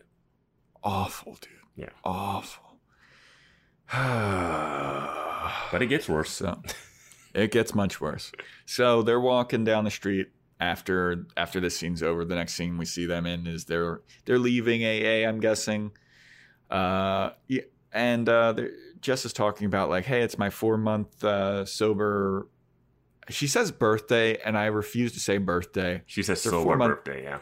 Awful, dude. Yeah. Awful. But it gets worse. So it gets much worse. So they're walking down the street after after this scene's over. The next scene we see them in is they're they're leaving AA. I'm guessing. Uh, yeah, and uh, Jess is talking about like, hey, it's my four month uh, sober She says birthday, and I refuse to say birthday. She says Their sober birthday. Yeah.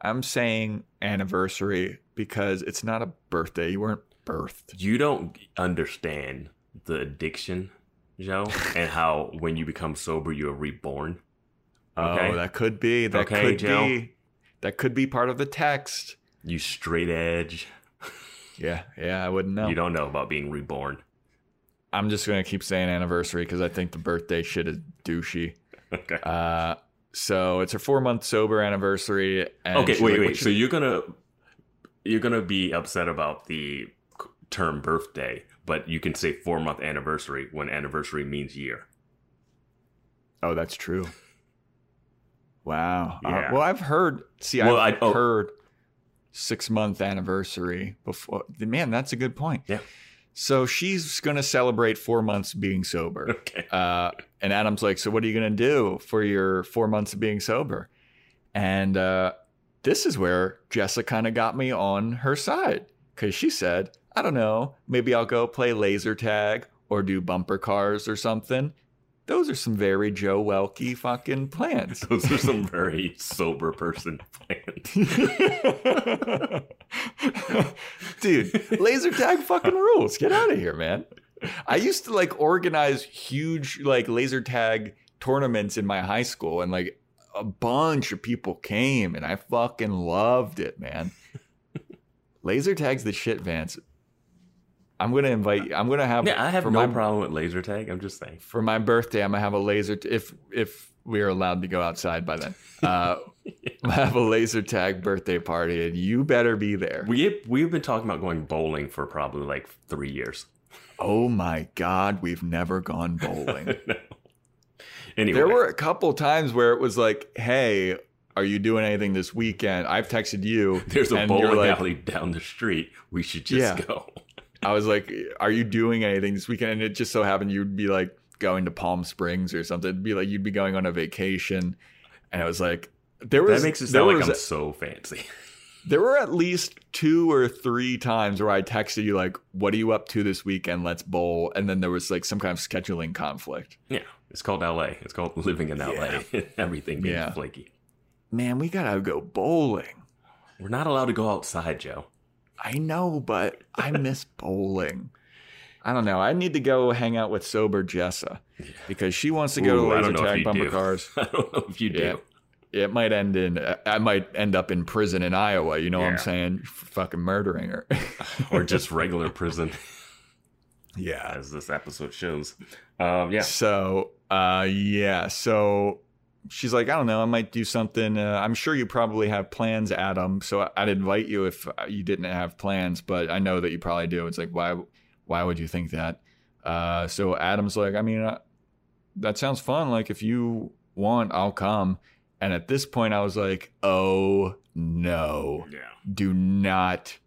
I'm saying anniversary because it's not a birthday. You weren't birthed. You don't understand the addiction, Joe, and how when you become sober, you are reborn. Okay. Oh, that could be. That Okay, could Joe. be. That could be part of the text. you straight edge. Yeah, yeah, I wouldn't know. You don't know about being reborn. I'm just gonna keep saying anniversary because I think the birthday shit is douchey. Okay. Uh, so it's her four month sober anniversary. And okay. Wait. like, wait. So you-" you're gonna you're gonna be upset about the term birthday, but you can say four month anniversary when anniversary means year. oh, that's true. Wow. Uh, well, I've heard. See, Well, I've I- oh. heard six month anniversary before. Man, that's a good point. Yeah. So she's gonna celebrate four months being sober. Okay. Uh, and Adam's like, "So what are you gonna do for your four months of being sober?" And uh, this is where Jessica kind of got me on her side because she said, "I don't know, maybe I'll go play laser tag or do bumper cars or something." Those are some very Joe Welkie fucking plans. Those are some very sober person plans. Dude, laser tag fucking rules. Get out of here, man. I used to like organize huge like laser tag tournaments in my high school and like a bunch of people came and I fucking loved it, man. laser tag's the shit, Vance. I'm gonna invite I'm gonna have yeah, I have for no my, problem with laser tag. I'm just saying. for my birthday, I'm gonna have a laser t- if if we're allowed to go outside by then. Uh I'm have a laser tag birthday party and you better be there. We we've been talking about going bowling for probably like three years. Oh my God, we've never gone bowling. Anyway, there were a couple times where it was like, hey, are you doing anything this weekend? I've texted you. there's a bowling like- alley down the street. We should just Yeah. go. I was like, are you doing anything this weekend? And it just so happened you'd be like going to Palm Springs or something. It'd be like you'd be going on a vacation. And I was like, there was, That makes it sound like was- I'm so fancy. There were at least two or three times where I texted you like, "What are you up to this weekend? Let's bowl." And then there was like some kind of scheduling conflict. Yeah, it's called LA. It's called living in LA. Everything being Yeah. flaky. Man, we gotta go bowling. We're not allowed to go outside, Joe. I know, but I miss bowling. I don't know. I need to go hang out with sober Jessa because she wants to go Ooh, to I laser don't know if tag bumper do. cars. I don't know if you do. Yeah. It might end in. I might end up in prison in Iowa. You know what I'm saying? For fucking murdering her. or just regular prison, yeah. as this episode shows. Um, yeah. So, uh, yeah. So she's like, I don't know. I might do something. Uh, I'm sure you probably have plans, Adam. So I'd invite you if you didn't have plans, but I know that you probably do. It's like, why? Why would you think that? Uh, so Adam's like, I mean, uh, that sounds fun. Like if you want, I'll come. And at this point, I was like, oh no, Yeah. do not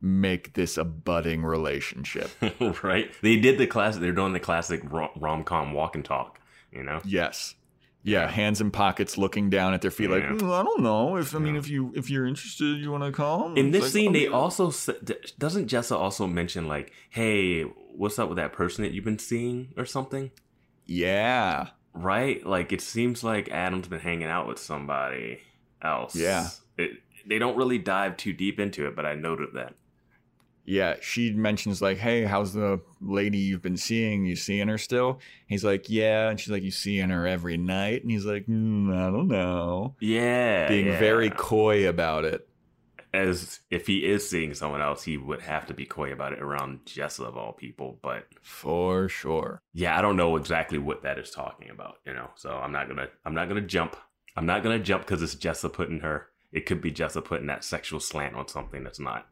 make this a budding relationship. right? They did the classic. They're doing the classic rom com walk and talk. You know. Yes. Yeah, hands in pockets, looking down at their feet, like "Mm, I don't know if I mean if you if you're interested, you want to come. In this like, scene, they also doesn't Jessa also mention like, "Hey, what's up with that person that you've been seeing or something?" yeah, Right? Like it seems like Adam's been hanging out with somebody else. Yeah. It, they don't really dive too deep into it, but I noted that. Yeah. She mentions like, "Hey, how's the lady you've been seeing? You seeing her still?" He's like, "Yeah," and she's like, "You seeing her every night?" And he's like, mm, "I don't know," Yeah. being yeah. very coy about it. as if he is seeing someone else, he would have to be coy about it around Jessa of all people. But For sure. yeah, I don't know exactly what that is talking about, you know. So I'm not gonna I'm not gonna jump. I'm not gonna jump because it's Jessa putting her. It could be Jessa putting that sexual slant on something that's not.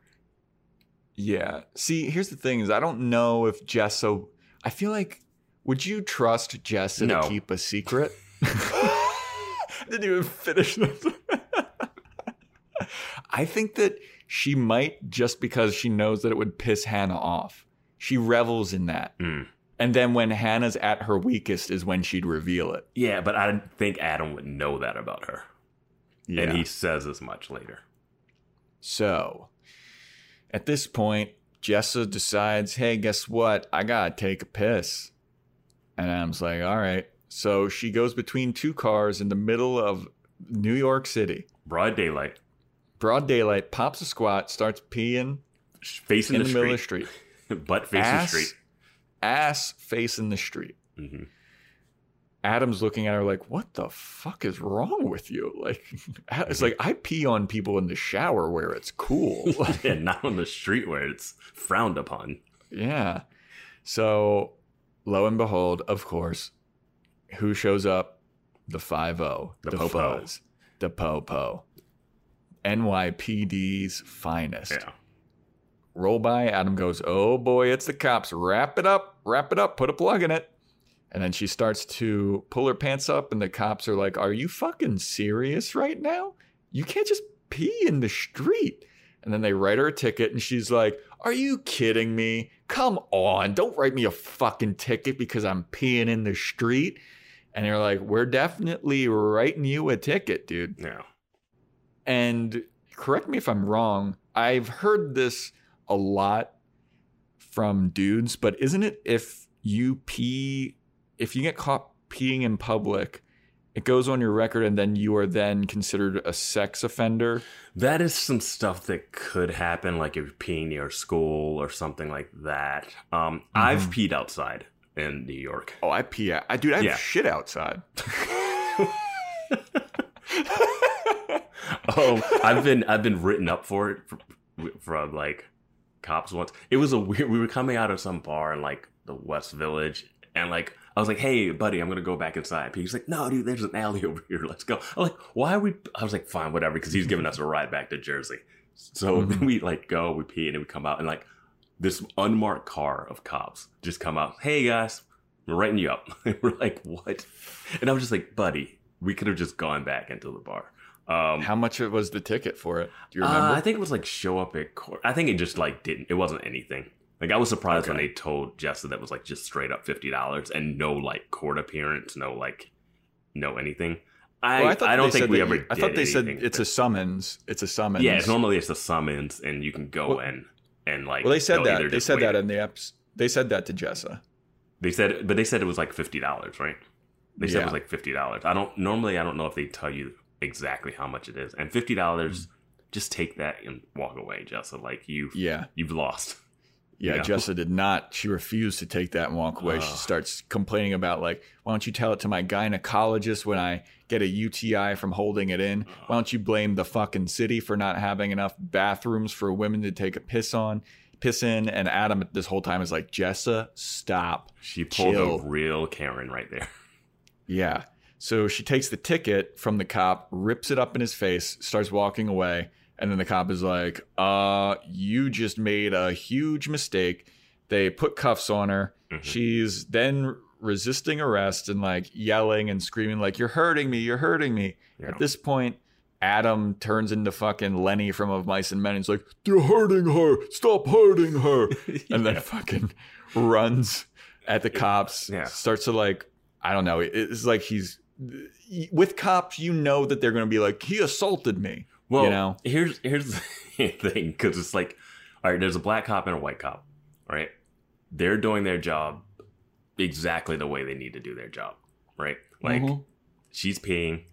Yeah. See, here's the thing: is I don't know if Jessa. I feel like, would you trust Jessa No. to keep a secret? Didn't even finish this. I think that she might just because she knows that it would piss Hannah off. She revels in that. Mm. And then when Hannah's at her weakest is when she'd reveal it. Yeah, but I don't think Adam would know that about her, Yeah. and he says as much later. So, at this point, Jessa decides, hey, guess what? I gotta take a piss. And Adam's like, all right. So she goes between two cars in the middle of New York City, Broad daylight, broad daylight, pops a squat, starts peeing facing in the, the, middle of the street, butt facing ass, street. ass facing the street. hmm Adam's looking at her like, "What the fuck is wrong with you?" Like, it's like I pee on people in the shower where it's cool. and not on the street where it's frowned upon. yeah. So, lo and behold, of course, who shows up? The five O, The the, Popo. Fuzz, the Popo, NYPD's finest. Yeah. roll by. Adam goes, Oh boy, it's the cops. Wrap it up, wrap it up, put a plug in it. And then she starts to pull her pants up, and the cops are like, Are you fucking serious right now? You can't just pee in the street. And then they write her a ticket, and she's like, Are you kidding me? Come on, don't write me a fucking ticket because I'm peeing in the street. And they're like, We're definitely writing you a ticket, dude. Yeah. And correct me if I'm wrong, I've heard this a lot from dudes, but isn't it if you pee, if you get caught peeing in public, it goes on your record and then you are then considered a sex offender? That is some stuff that could happen, like if you're peeing near school or something like that. Um, I've peed outside in New York. Oh, I pee. out- I dude, I have Yeah. shit outside. oh, I've been I've been written up for it from, from like cops once. It was a weird. We were coming out of some bar in like the West Village, and like I was like, "Hey, buddy, I'm gonna go back inside." He's like, "No, dude, there's an alley over here. Let's go." I'm like, "Why are we?" I was like, "Fine, whatever," because he's giving us a ride back to Jersey. So Mhm. we like go, we pee, and then we come out, and like this unmarked car of cops just come out. Hey guys, we're writing you up. we're like, "What?" And I was just like, "Buddy, we could have just gone back into the bar." Um, How much was the ticket for it? Do you uh, remember? I think it was like show up at court. I think it just like didn't. It wasn't anything. Like I was surprised when they told Jessa that was like just straight up fifty dollars and no like court appearance, no like no anything. I Well, thought I don't think we ever. you- I thought they said it's a summons. It's a summons. yeah. Normally it's a summons and you can go Well- in and like. Well, they said that. They said wait. that in the eps. They said that to Jessa. They said, but they said it was like fifty dollars, right? They said it was like fifty dollars. I don't normally. I don't know if they tell you exactly how much it is. And fifty dollars, hmm. just take that and walk away, Jessa. Like you. Yeah. you've lost. Yeah, Yeah. Jessa did not. She refused to take that and walk away. she starts complaining about like, why don't you tell it to my gynecologist when I get a UTI from holding it in? Why don't you blame the fucking city for not having enough bathrooms for women to take a piss on, piss in? And Adam this whole time is like, Jessa, stop. She pulled Chill. a real Karen right there. Yeah. So she takes the ticket from the cop, rips it up in his face, starts walking away, and then the cop is like, "Uh, you just made a huge mistake." They put cuffs on her. Mhm. She's then resisting arrest and like yelling and screaming like, "You're hurting me! You're hurting me!" Yeah. At this point, Adam turns into fucking Lenny from Of Mice and Men. He's like, you're hurting her! Stop hurting her!" and then fucking runs at the cops. Yeah. Starts to like, I don't know. It's like he's with cops. You know that they're going to be like, he assaulted me. Well, you know, here's here's the thing because it's like, all right, there's a black cop and a white cop, right? They're doing their job exactly the way they need to do their job, right? Like Mhm. she's peeing,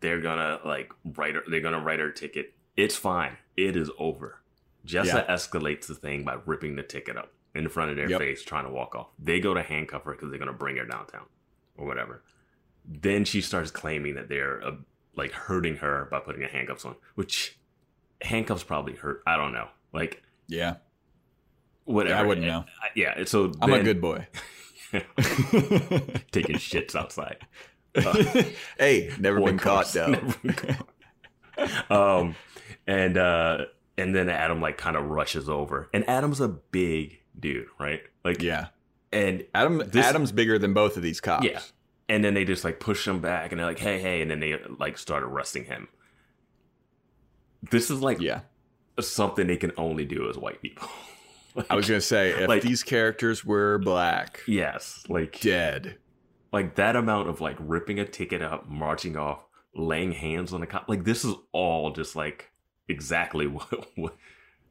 they're gonna like write her, they're gonna write her a ticket. It's fine. It is over. Jessa Yeah. escalates the thing by ripping the ticket up in front of their Yep. face, trying to walk off. They go to handcuff her because they're gonna bring her downtown or whatever. Then she starts claiming that they're like hurting her by putting the handcuffs on, which handcuffs probably hurt. I don't know. Like yeah, whatever. I wouldn't know. Yeah. So I'm a good boy. taking shits outside. hey, never been caught though. Been caught. um, and uh, and then Adam like kind of rushes over, and Adam's a big dude, right? Like, yeah, and Adam. This- Adam's bigger than both of these cops. Yeah. And then they just like push him back, and they're like, hey, hey, and then they like start arresting him. This is like yeah. something they can only do as white people. I was gonna say if Like- these characters were black, yes, like dead. like that amount of like ripping a ticket up, marching off, laying hands on a cop. Like this is all just like exactly what, what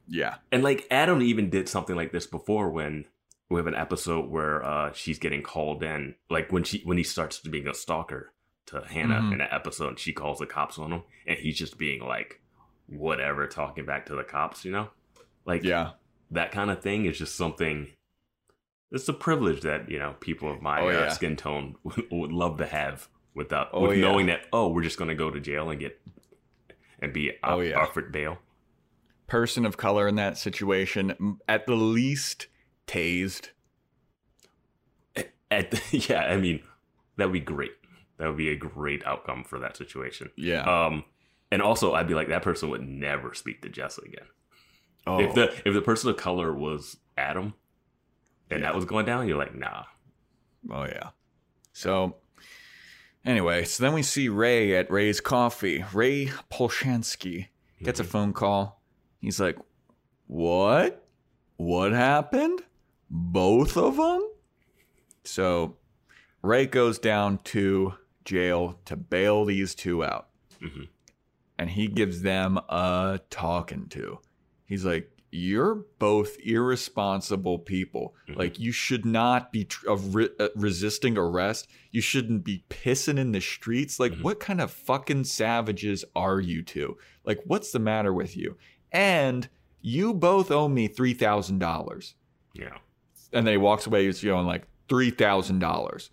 Yeah, and like Adam even did something like this before when we have an episode where uh, she's getting called in, like when she when he starts being a stalker to Hannah Mhm. in that episode, and she calls the cops on him, and he's just being like whatever, talking back to the cops, you know, like Yeah. that kind of thing is just something. It's a privilege that you know people of my Oh, uh, yeah. skin tone would, would love to have without Oh, with yeah. knowing that oh we're just going to go to jail and get and be Oh, off- yeah. offered bail. Person of color in that situation, at the least, tased. At, yeah, I mean that would be great. That would be a great outcome for that situation. Yeah. Um, and also I'd be like that person would never speak to Jessa again. oh. If the if the person of color was Adam, and Yeah. that was going down, you're like nah. Oh yeah. So anyway, so then we see Ray at Ray's Coffee. Ray Ploshansky gets a phone call. He's like, "What? What happened? Both of them?" So Ray goes down to jail to bail these two out. Mhm. And he gives them a talking to. He's like, "You're both irresponsible people. Mhm. Like you should not be tr- of re- uh, resisting arrest. You shouldn't be pissing in the streets. Like Mhm. what kind of fucking savages are you two? Like what's the matter with you? And you both owe me three thousand dollars." Yeah. And then he walks away. He's going like three thousand dollars.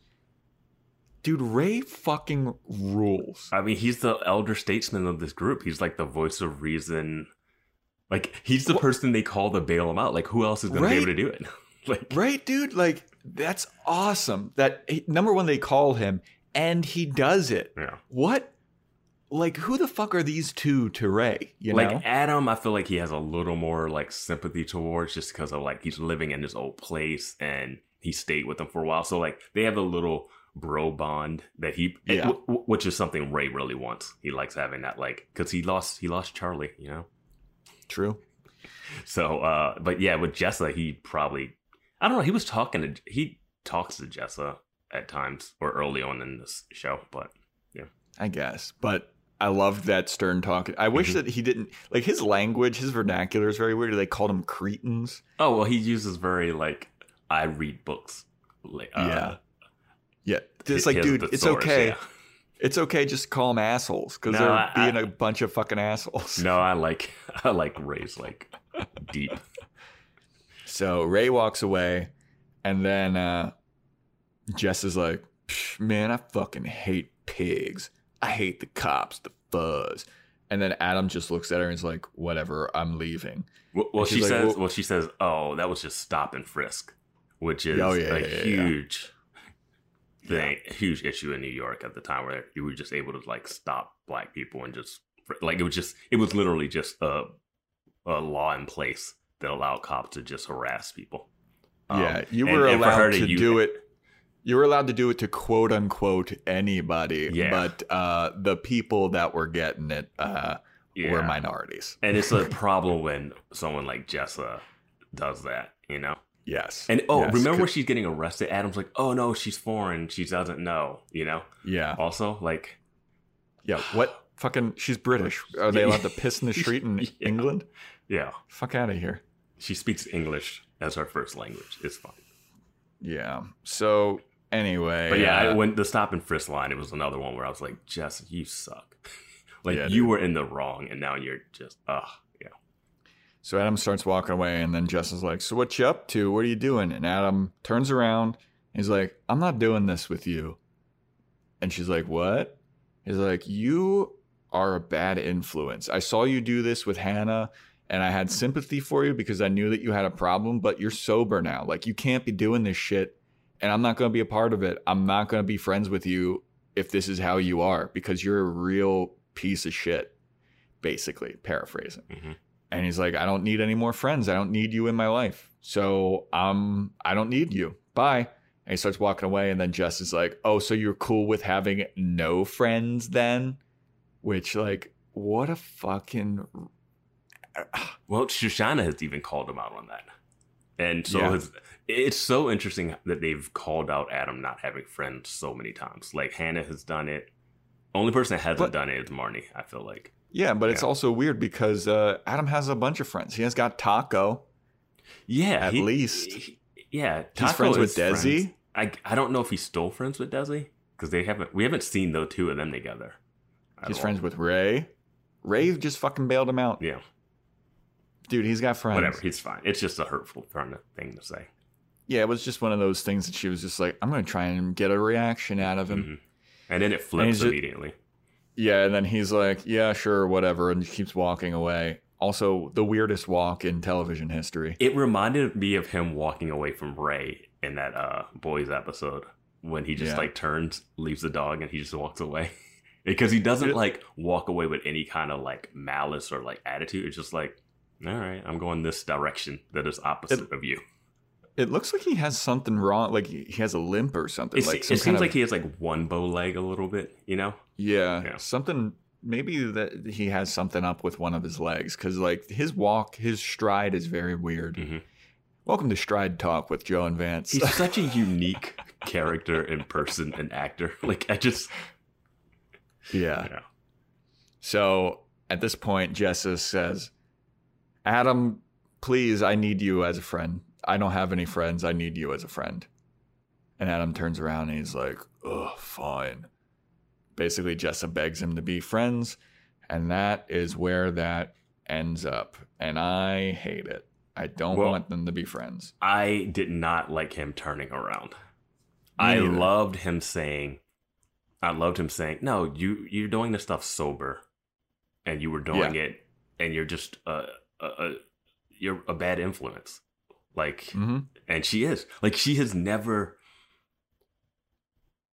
Dude, Ray fucking rules. I mean, he's the elder statesman of this group. He's like the voice of reason. Like he's the Wha- person they call to bail him out. Like who else is going to Right. be able to do it? like Right, dude? Like, that's awesome. That he- number one, they call him and he does it. yeah. What? Like, who the fuck are these two to Ray? You like know? Adam, I feel like he has a little more like sympathy towards just because of like he's living in this old place and he stayed with them for a while. So like they have a little bro bond that he, Yeah. w- w- which is something Ray really wants. He likes having that like because he lost he lost Charlie, you know. True. So, uh, but yeah, with Jessa, he probably, I don't know, he was talking to, he talks to Jessa at times or early on in this show, but yeah. I guess. But I loved that Stern talk. I wish Mhm. that he didn't, like, his language, his vernacular is very weird. They called him cretins. oh, well, he uses very like, I read books. Like, uh, Yeah. Yeah. It's like, dude, it's source, okay. yeah. It's okay. Just call them assholes because No, they're I- being I- a bunch of fucking assholes. No, I like, I like Ray's like deep. So Ray walks away, and then uh, Jess is like, "Psh, "Man, I fucking hate pigs. I hate the cops, the fuzz." And then Adam just looks at her and is like, "Whatever, I'm leaving." Well, well she like, says, well- well, she says, oh, that was just stop and frisk, which is Oh, yeah, a yeah, yeah, yeah. huge thing, huge issue in New York at the time where you were just able to like stop black people and just like it was just it was literally just a a law in place that allowed cops to just harass people. Um, yeah, you were and for her allowed to use- do it. You were allowed to do it to quote unquote anybody, Yeah. but uh, the people that were getting it uh, Yeah. were minorities. and it's a problem when someone like Jessa does that, you know. Yes. And oh, Yes, remember when she's getting arrested? Adam's like, "Oh no, she's foreign. She doesn't know." You know. Yeah. Also, like, Yeah. What fucking? She's British. Are they allowed to piss in the street in Yeah. England? yeah, Fuck out of here. she speaks English as her first language. It's fine. Yeah. So anyway, But yeah, I, uh, when the stop and frisk line, it was another one where I was like, Jess, you suck. like Yeah, you dude. were in the wrong, and now you're just, ugh, yeah. so Adam starts walking away, and then Jess is like, "So what you up to? What are you doing?" And Adam turns around. He's like, "I'm not doing this with you." And she's like, "What?" He's like, "You are a bad influence. I saw you do this with Hannah." And I had sympathy for you because I knew that you had a problem, but you're sober now. Like, you can't be doing this shit. And I'm not going to be a part of it. I'm not going to be friends with you if this is how you are because you're a real piece of shit, basically, paraphrasing. Mhm. And he's like, I don't need any more friends. I don't need you in my life. So um, I don't need you. Bye. And he starts walking away. And then Jess is like, Oh, so you're cool with having no friends then? Which, like, what a fucking. Well, Shoshanna has even called him out on that. And so Yeah. his, it's so interesting that they've called out Adam not having friends so many times. Like Hannah has done it. Only person that hasn't But- done it is Marnie, I feel like. Yeah, but it's also weird because uh, Adam has a bunch of friends. He has got Taco. Yeah. At least. he- yeah, He's Taco friends with is friends- Desi. I I don't know if he still friends with Desi because they haven't we haven't seen the two of them together. He's friends with Ray. Ray just fucking bailed him out. Yeah, Dude, he's got friends. whatever. He's fine. It's just a hurtful kind of thing to say. Yeah, it was just one of those things that she was just like, I'm going to try and get a reaction out of him. Mhm. And then it flips he's just- immediately. Yeah, and then he's like, yeah, sure, whatever, and he keeps walking away. Also, the weirdest walk in television history. It reminded me of him walking away from Ray in that uh boys episode when he just Yeah. like turns, leaves the dog, and he just walks away. because he doesn't like walk away with any kind of like malice or like attitude. It's just like, all right, I'm going this direction that is opposite of you. It looks like he has something wrong. Like he has a limp or something. It, like it some seems of- like he has like one bow leg a little bit, you know? yeah, Yeah. something. Maybe that he has something up with one of his legs because like his walk, his stride is very weird. Mhm. Welcome to Stride Talk with Joe and Vance. He's such a unique character and person and actor. Like I just yeah. So at this point, Jessa says, Adam, please, I need you as a friend. I don't have any friends. I need you as a friend. And Adam turns around and he's like, ugh, fine. Basically, Jessa begs him to be friends. And that is where that ends up. And I hate it. I don't Well- want them to be friends. I did not like him turning around. I loved him saying, I loved him saying, "No, you you're doing this stuff sober, and you were doing it, and you're just a, a, a you're a bad influence." Like, hmm and she is like she has never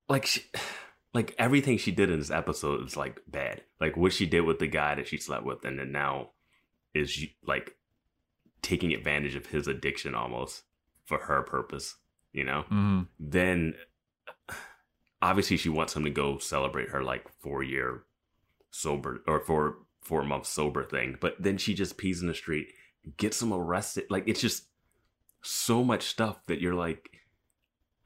like she, like everything she did in this episode is like bad. Like what she did with the guy that she slept with, and then now is like taking advantage of his addiction almost for her purpose. You know hmm then obviously she wants him to go celebrate her like four year sober or four four month sober thing but then she just pees in the street gets him arrested like it's just so much stuff that you're like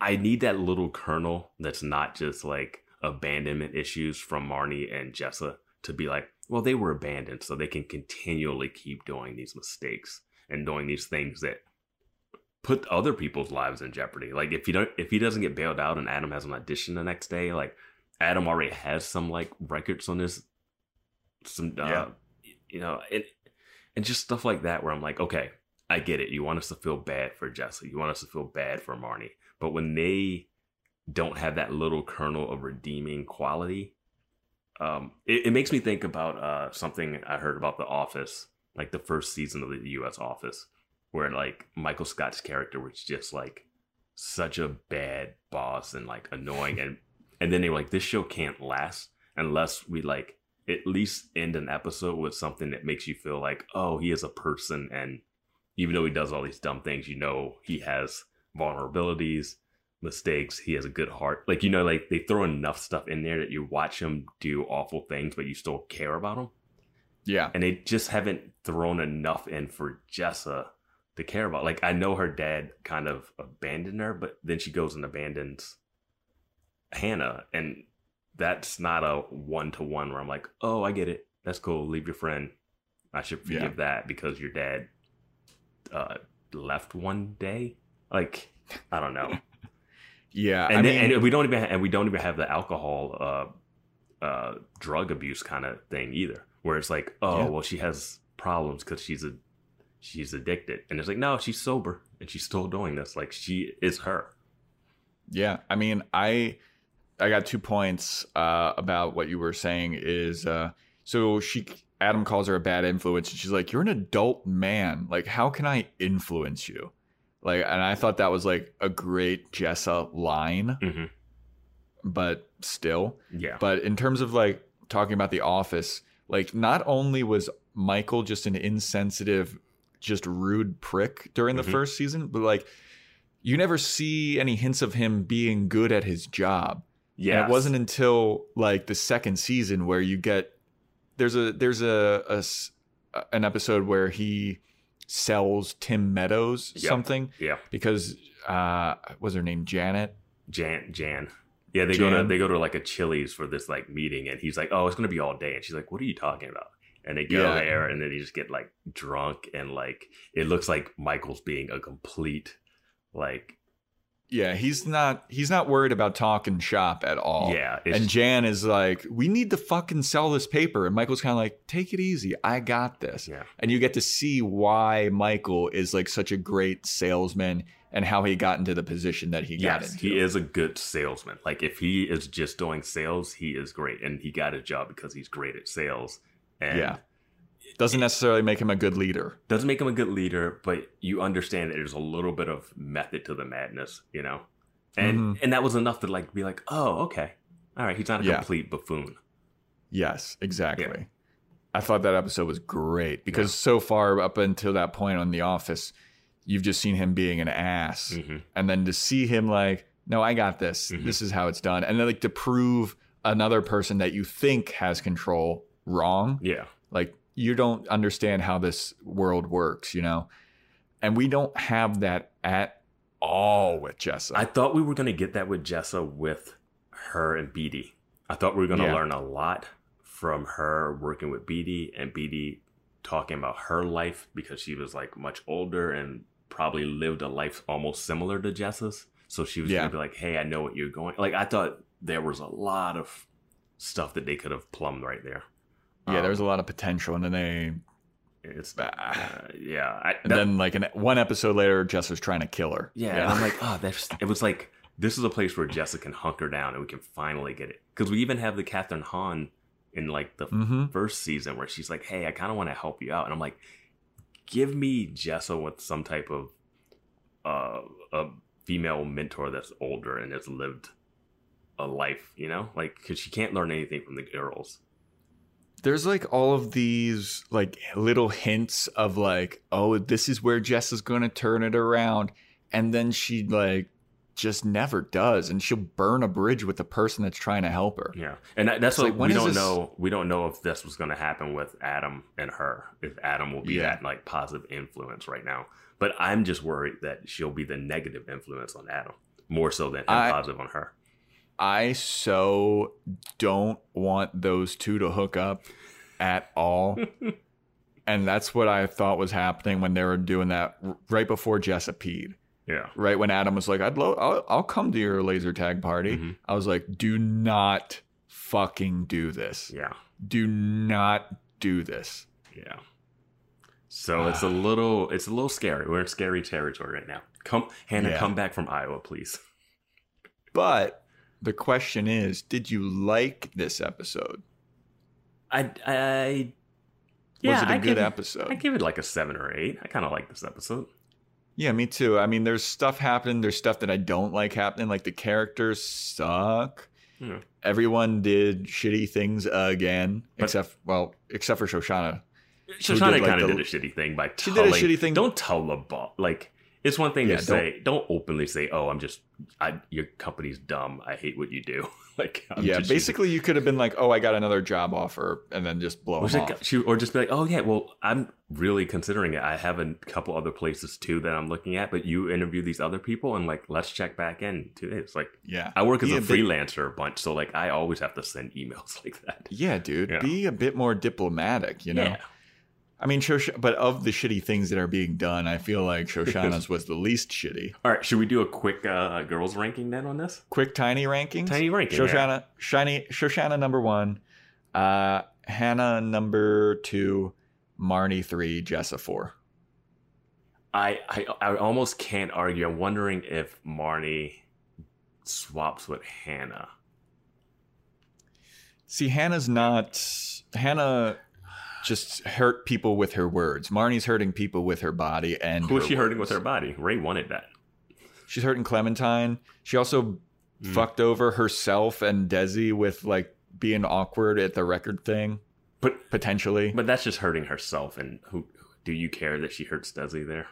i need that little kernel that's not just like abandonment issues from marnie and jessa to be like well they were abandoned so they can continually keep doing these mistakes and doing these things that put other people's lives in jeopardy. Like if he don't if he doesn't get bailed out and Adam has an audition the next day, like Adam already has some like records on this some uh, Yeah. you know, and and just stuff like that where I'm like, okay, I get it. You want us to feel bad for Jessa. You want us to feel bad for Marnie. But when they don't have that little kernel of redeeming quality, um, it, it makes me think about uh, something I heard about The Office, like the first season of the U.S. Office, where like Michael Scott's character was just like such a bad boss and like annoying, and and then they were like, this show can't last unless we like at least end an episode with something that makes you feel like, oh, he is a person, and even though he does all these dumb things, you know he has vulnerabilities, mistakes. He has a good heart. Like you know, like they throw enough stuff in there that you watch him do awful things, but you still care about him. Yeah. And they just haven't thrown enough in for Jessa to care about. Like I know her dad kind of abandoned her, but then she goes and abandons Hannah, and that's not a one to one where I'm like, oh, I get it. That's cool. Leave your friend. I should forgive Yeah. that because your dad uh, left one day. Like I don't know. Yeah. and I mean, and we don't even and we don't even have the alcohol uh uh drug abuse kind of thing either where it's like oh Yeah. well she has problems because she's a she's addicted and it's like no she's sober and she's still doing this like she is her Yeah, I mean, I I got two points uh, about what you were saying. Is uh, so she Adam calls her a bad influence, and she's like, "You're an adult man. Like, how can I influence you?" Like, and I thought that was like a great Jessa line, Mhm. but still. yeah But in terms of like talking about the office, like not only was Michael just an insensitive, just rude prick during the Mhm. first season, but like you never see any hints of him being good at his job. yeah it wasn't until like the second season where you get there's a there's a, a an episode where he sells Tim Meadows Yep. something yeah because uh was her name Janet? jan jan yeah they go to they go to like a chili's for this like meeting and he's like oh it's gonna be all day and she's like what are you talking about and they go Yeah. there and then they just get like drunk and like it looks like michael's being a complete Like, Yeah, he's not he's not worried about talking shop at all. yeah, And Jan is like, we need to fucking sell this paper. And Michael's kind of like, take it easy. I got this. yeah, And you get to see why Michael is like such a great salesman and how he got into the position that he got into. he is a good salesman. Like, if he is just doing sales, he is great, and he got his job because he's great at sales. And Yeah. Doesn't necessarily make him a good leader. doesn't make him a good leader, but you understand that there's a little bit of method to the madness, you know, and Mhm. and that was enough to like be like, oh, okay, all right, he's not a Yeah. complete buffoon. Yes, exactly. I thought that episode was great because so far up until that point on The Office, you've just seen him being an ass. hmm And then to see him like, no, I got this. Mhm. This is how it's done. And then like to prove another person that you think has control wrong. Yeah, Like you don't understand how this world works, you know? And we don't have that at all with Jessa. I thought we were gonna get that with Jessa with her and Beadie. I thought we were gonna Yeah. learn a lot from her working with Beadie and Beadie talking about her life because she was like much older and probably lived a life almost similar to Jessa's. So she was Yeah. gonna be like, "Hey, I know what you're going." Like I thought there was a lot of stuff that they could have plumbed right there. Yeah, Um, there was a lot of potential. And then they, It's Ah. uh, yeah, I, and that- then like an, one episode later, Jess was trying to kill her. Yeah, and I'm like, oh, that's. It was like this is a place where Jessica can hunker down and we can finally get it because we even have the Kathryn Hahn in like the hmm first season where she's like, hey, I kind of want to help you out, and I'm like, give me Jessa with some type of uh a female mentor that's older and has lived a life, you know, like because she can't learn anything from the girls. There's like all of these like little hints of like oh this is where jess is going to turn it around and then she like just never does and she'll burn a bridge with the person that's trying to help her Yeah, and that, that's It's what like, we don't this- know. We don't know if this was going to happen with Adam and her. If Adam will be Yeah. that like positive influence right now, but I'm just worried that she'll be the negative influence on Adam more so than I- positive on her. I so don't want those two to hook up at all and that's what i thought was happening when they were doing that right before jessa peed Yeah, right when adam was like i'd lo- I'll, I'll come to your laser tag party Mhm. i was like do not fucking do this yeah, do not do this. yeah. So it's a little, it's a little scary. We're in scary territory right now. Come, Hannah, Yeah. come back from Iowa, please. But the question is, did you like this episode? I, I, Was it a I good give, episode? I give it like a seven or eight. I kind of like this episode. yeah, me too. I mean, there's stuff happening. There's stuff that I don't like happening. Like the characters suck. Yeah. Everyone did shitty things again, But- except well, except for Shoshanna. Shoshanna kind of the- did a shitty thing by She telling. did a shitty thing. Don't tell the boss. Like it's one thing Yeah, to say. Don't, openly say, "Oh, I'm just, I, your company's dumb. I hate what you do." like I'm yeah, basically, you could have been like, "Oh, I got another job offer," and then just blow Or, them just- off. she- or just be like, "Oh yeah, well, I'm really considering it. I have a couple other places too that I'm looking at, but you interview these other people and like let's check back in too." It's like Yeah, I work as Be a a bit- freelancer a bunch, so like I always have to send emails like that. yeah, dude. Yeah. Be a bit more diplomatic. You know. Yeah. I mean, Shosh- but of the shitty things that are being done, I feel like Shoshanna's was the least shitty. All right, should we do a quick uh, girls ranking then on this? Quick, tiny rankings. Tiny ranking. yeah. Shoshanna, shiny, Shoshanna number one, uh, Hannah number two, Marnie three, Jessa four. I, I I almost can't argue. I'm wondering if Marnie swaps with Hannah. See, Hannah's not. Hannah just hurt people with her words. Marnie's hurting people with her body and Who is she hurting with her body? Ray wanted that. She's hurting Clementine. She also Mm. fucked over herself and Desi with like being awkward at the record thing But potentially. but that's just hurting herself. And who do you care that she hurts Desi there?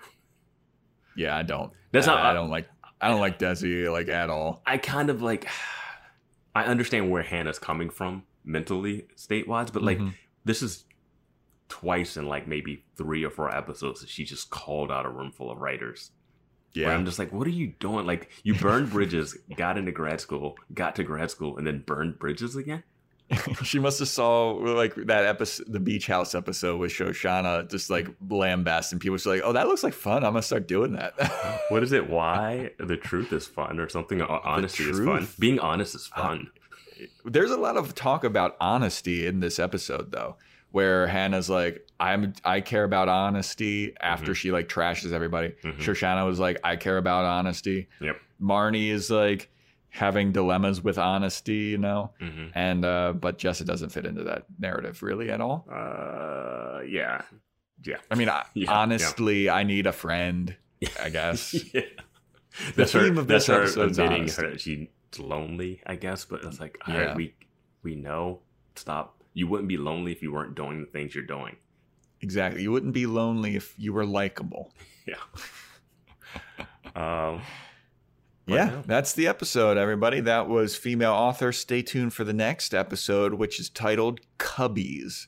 Yeah, I don't. That's I, not- I don't like. I don't like Desi like at all. I kind of like. I understand where Hannah's coming from mentally, state wise, but like Mhm. this is twice in like maybe three or four episodes that she just called out a room full of writers. Where yeah, I'm just like, what are you doing? Like, you burned bridges, got into grad school, got to grad school, and then burned bridges again. she must have saw like that episode, the beach house episode with Shoshanna, just like lambasting people. She's like, "Oh, that looks like fun. I'm gonna start doing that." what is it? Why the truth is fun or something? Honesty is fun. Being honest is uh, fun. There's a lot of talk about honesty in this episode, though, where Hannah's like, "I'm I care about honesty." After she like trashes everybody, Mhm. Shoshanna was like, "I care about honesty." Yep. Marnie is like having dilemmas with honesty, you know, hmm and uh, but Jessa doesn't fit into that narrative really at all. Uh, yeah, yeah. I mean, I, Yeah, honestly, I need a friend. I guess. yeah. The That's her. theme of that's this her admitting honesty. her she's lonely. I guess, but it's like, all Yeah. right, we we know. Stop. You wouldn't be lonely if you weren't doing the things you're doing. Exactly. You wouldn't be lonely if you were likable. Yeah. um. But Yeah, yeah. that's the episode, everybody. That was female author. Stay tuned for the next episode, which is titled Cubbies.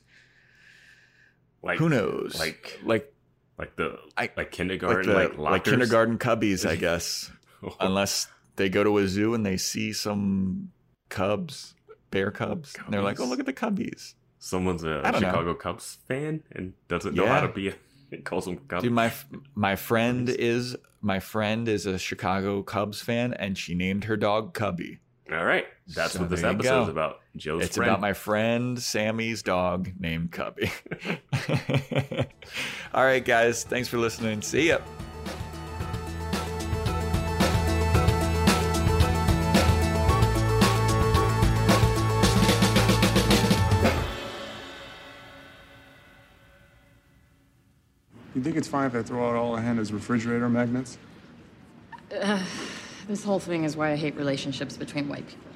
Like Who knows? Like like like the I- like kindergarten like the like, like, kindergarten cubbies, I guess. Unless they go to a zoo and they see some cubs, bear cubs, and they're like, "Oh, look at the cubbies." Someone's a don't know. Chicago Cubs fan and doesn't know how to be. A, calls them Cubs. Dude, my my friend is my friend is a Chicago Cubs fan, and she named her dog Cubby. All right, that's So what this episode is about. Joe's it's friend. about my friend Sammy's dog named Cubby. All right, guys. Thanks for listening. See ya. You think it's fine if I throw out all of Hannah's refrigerator magnets? Uh, this whole thing is why I hate relationships between white people.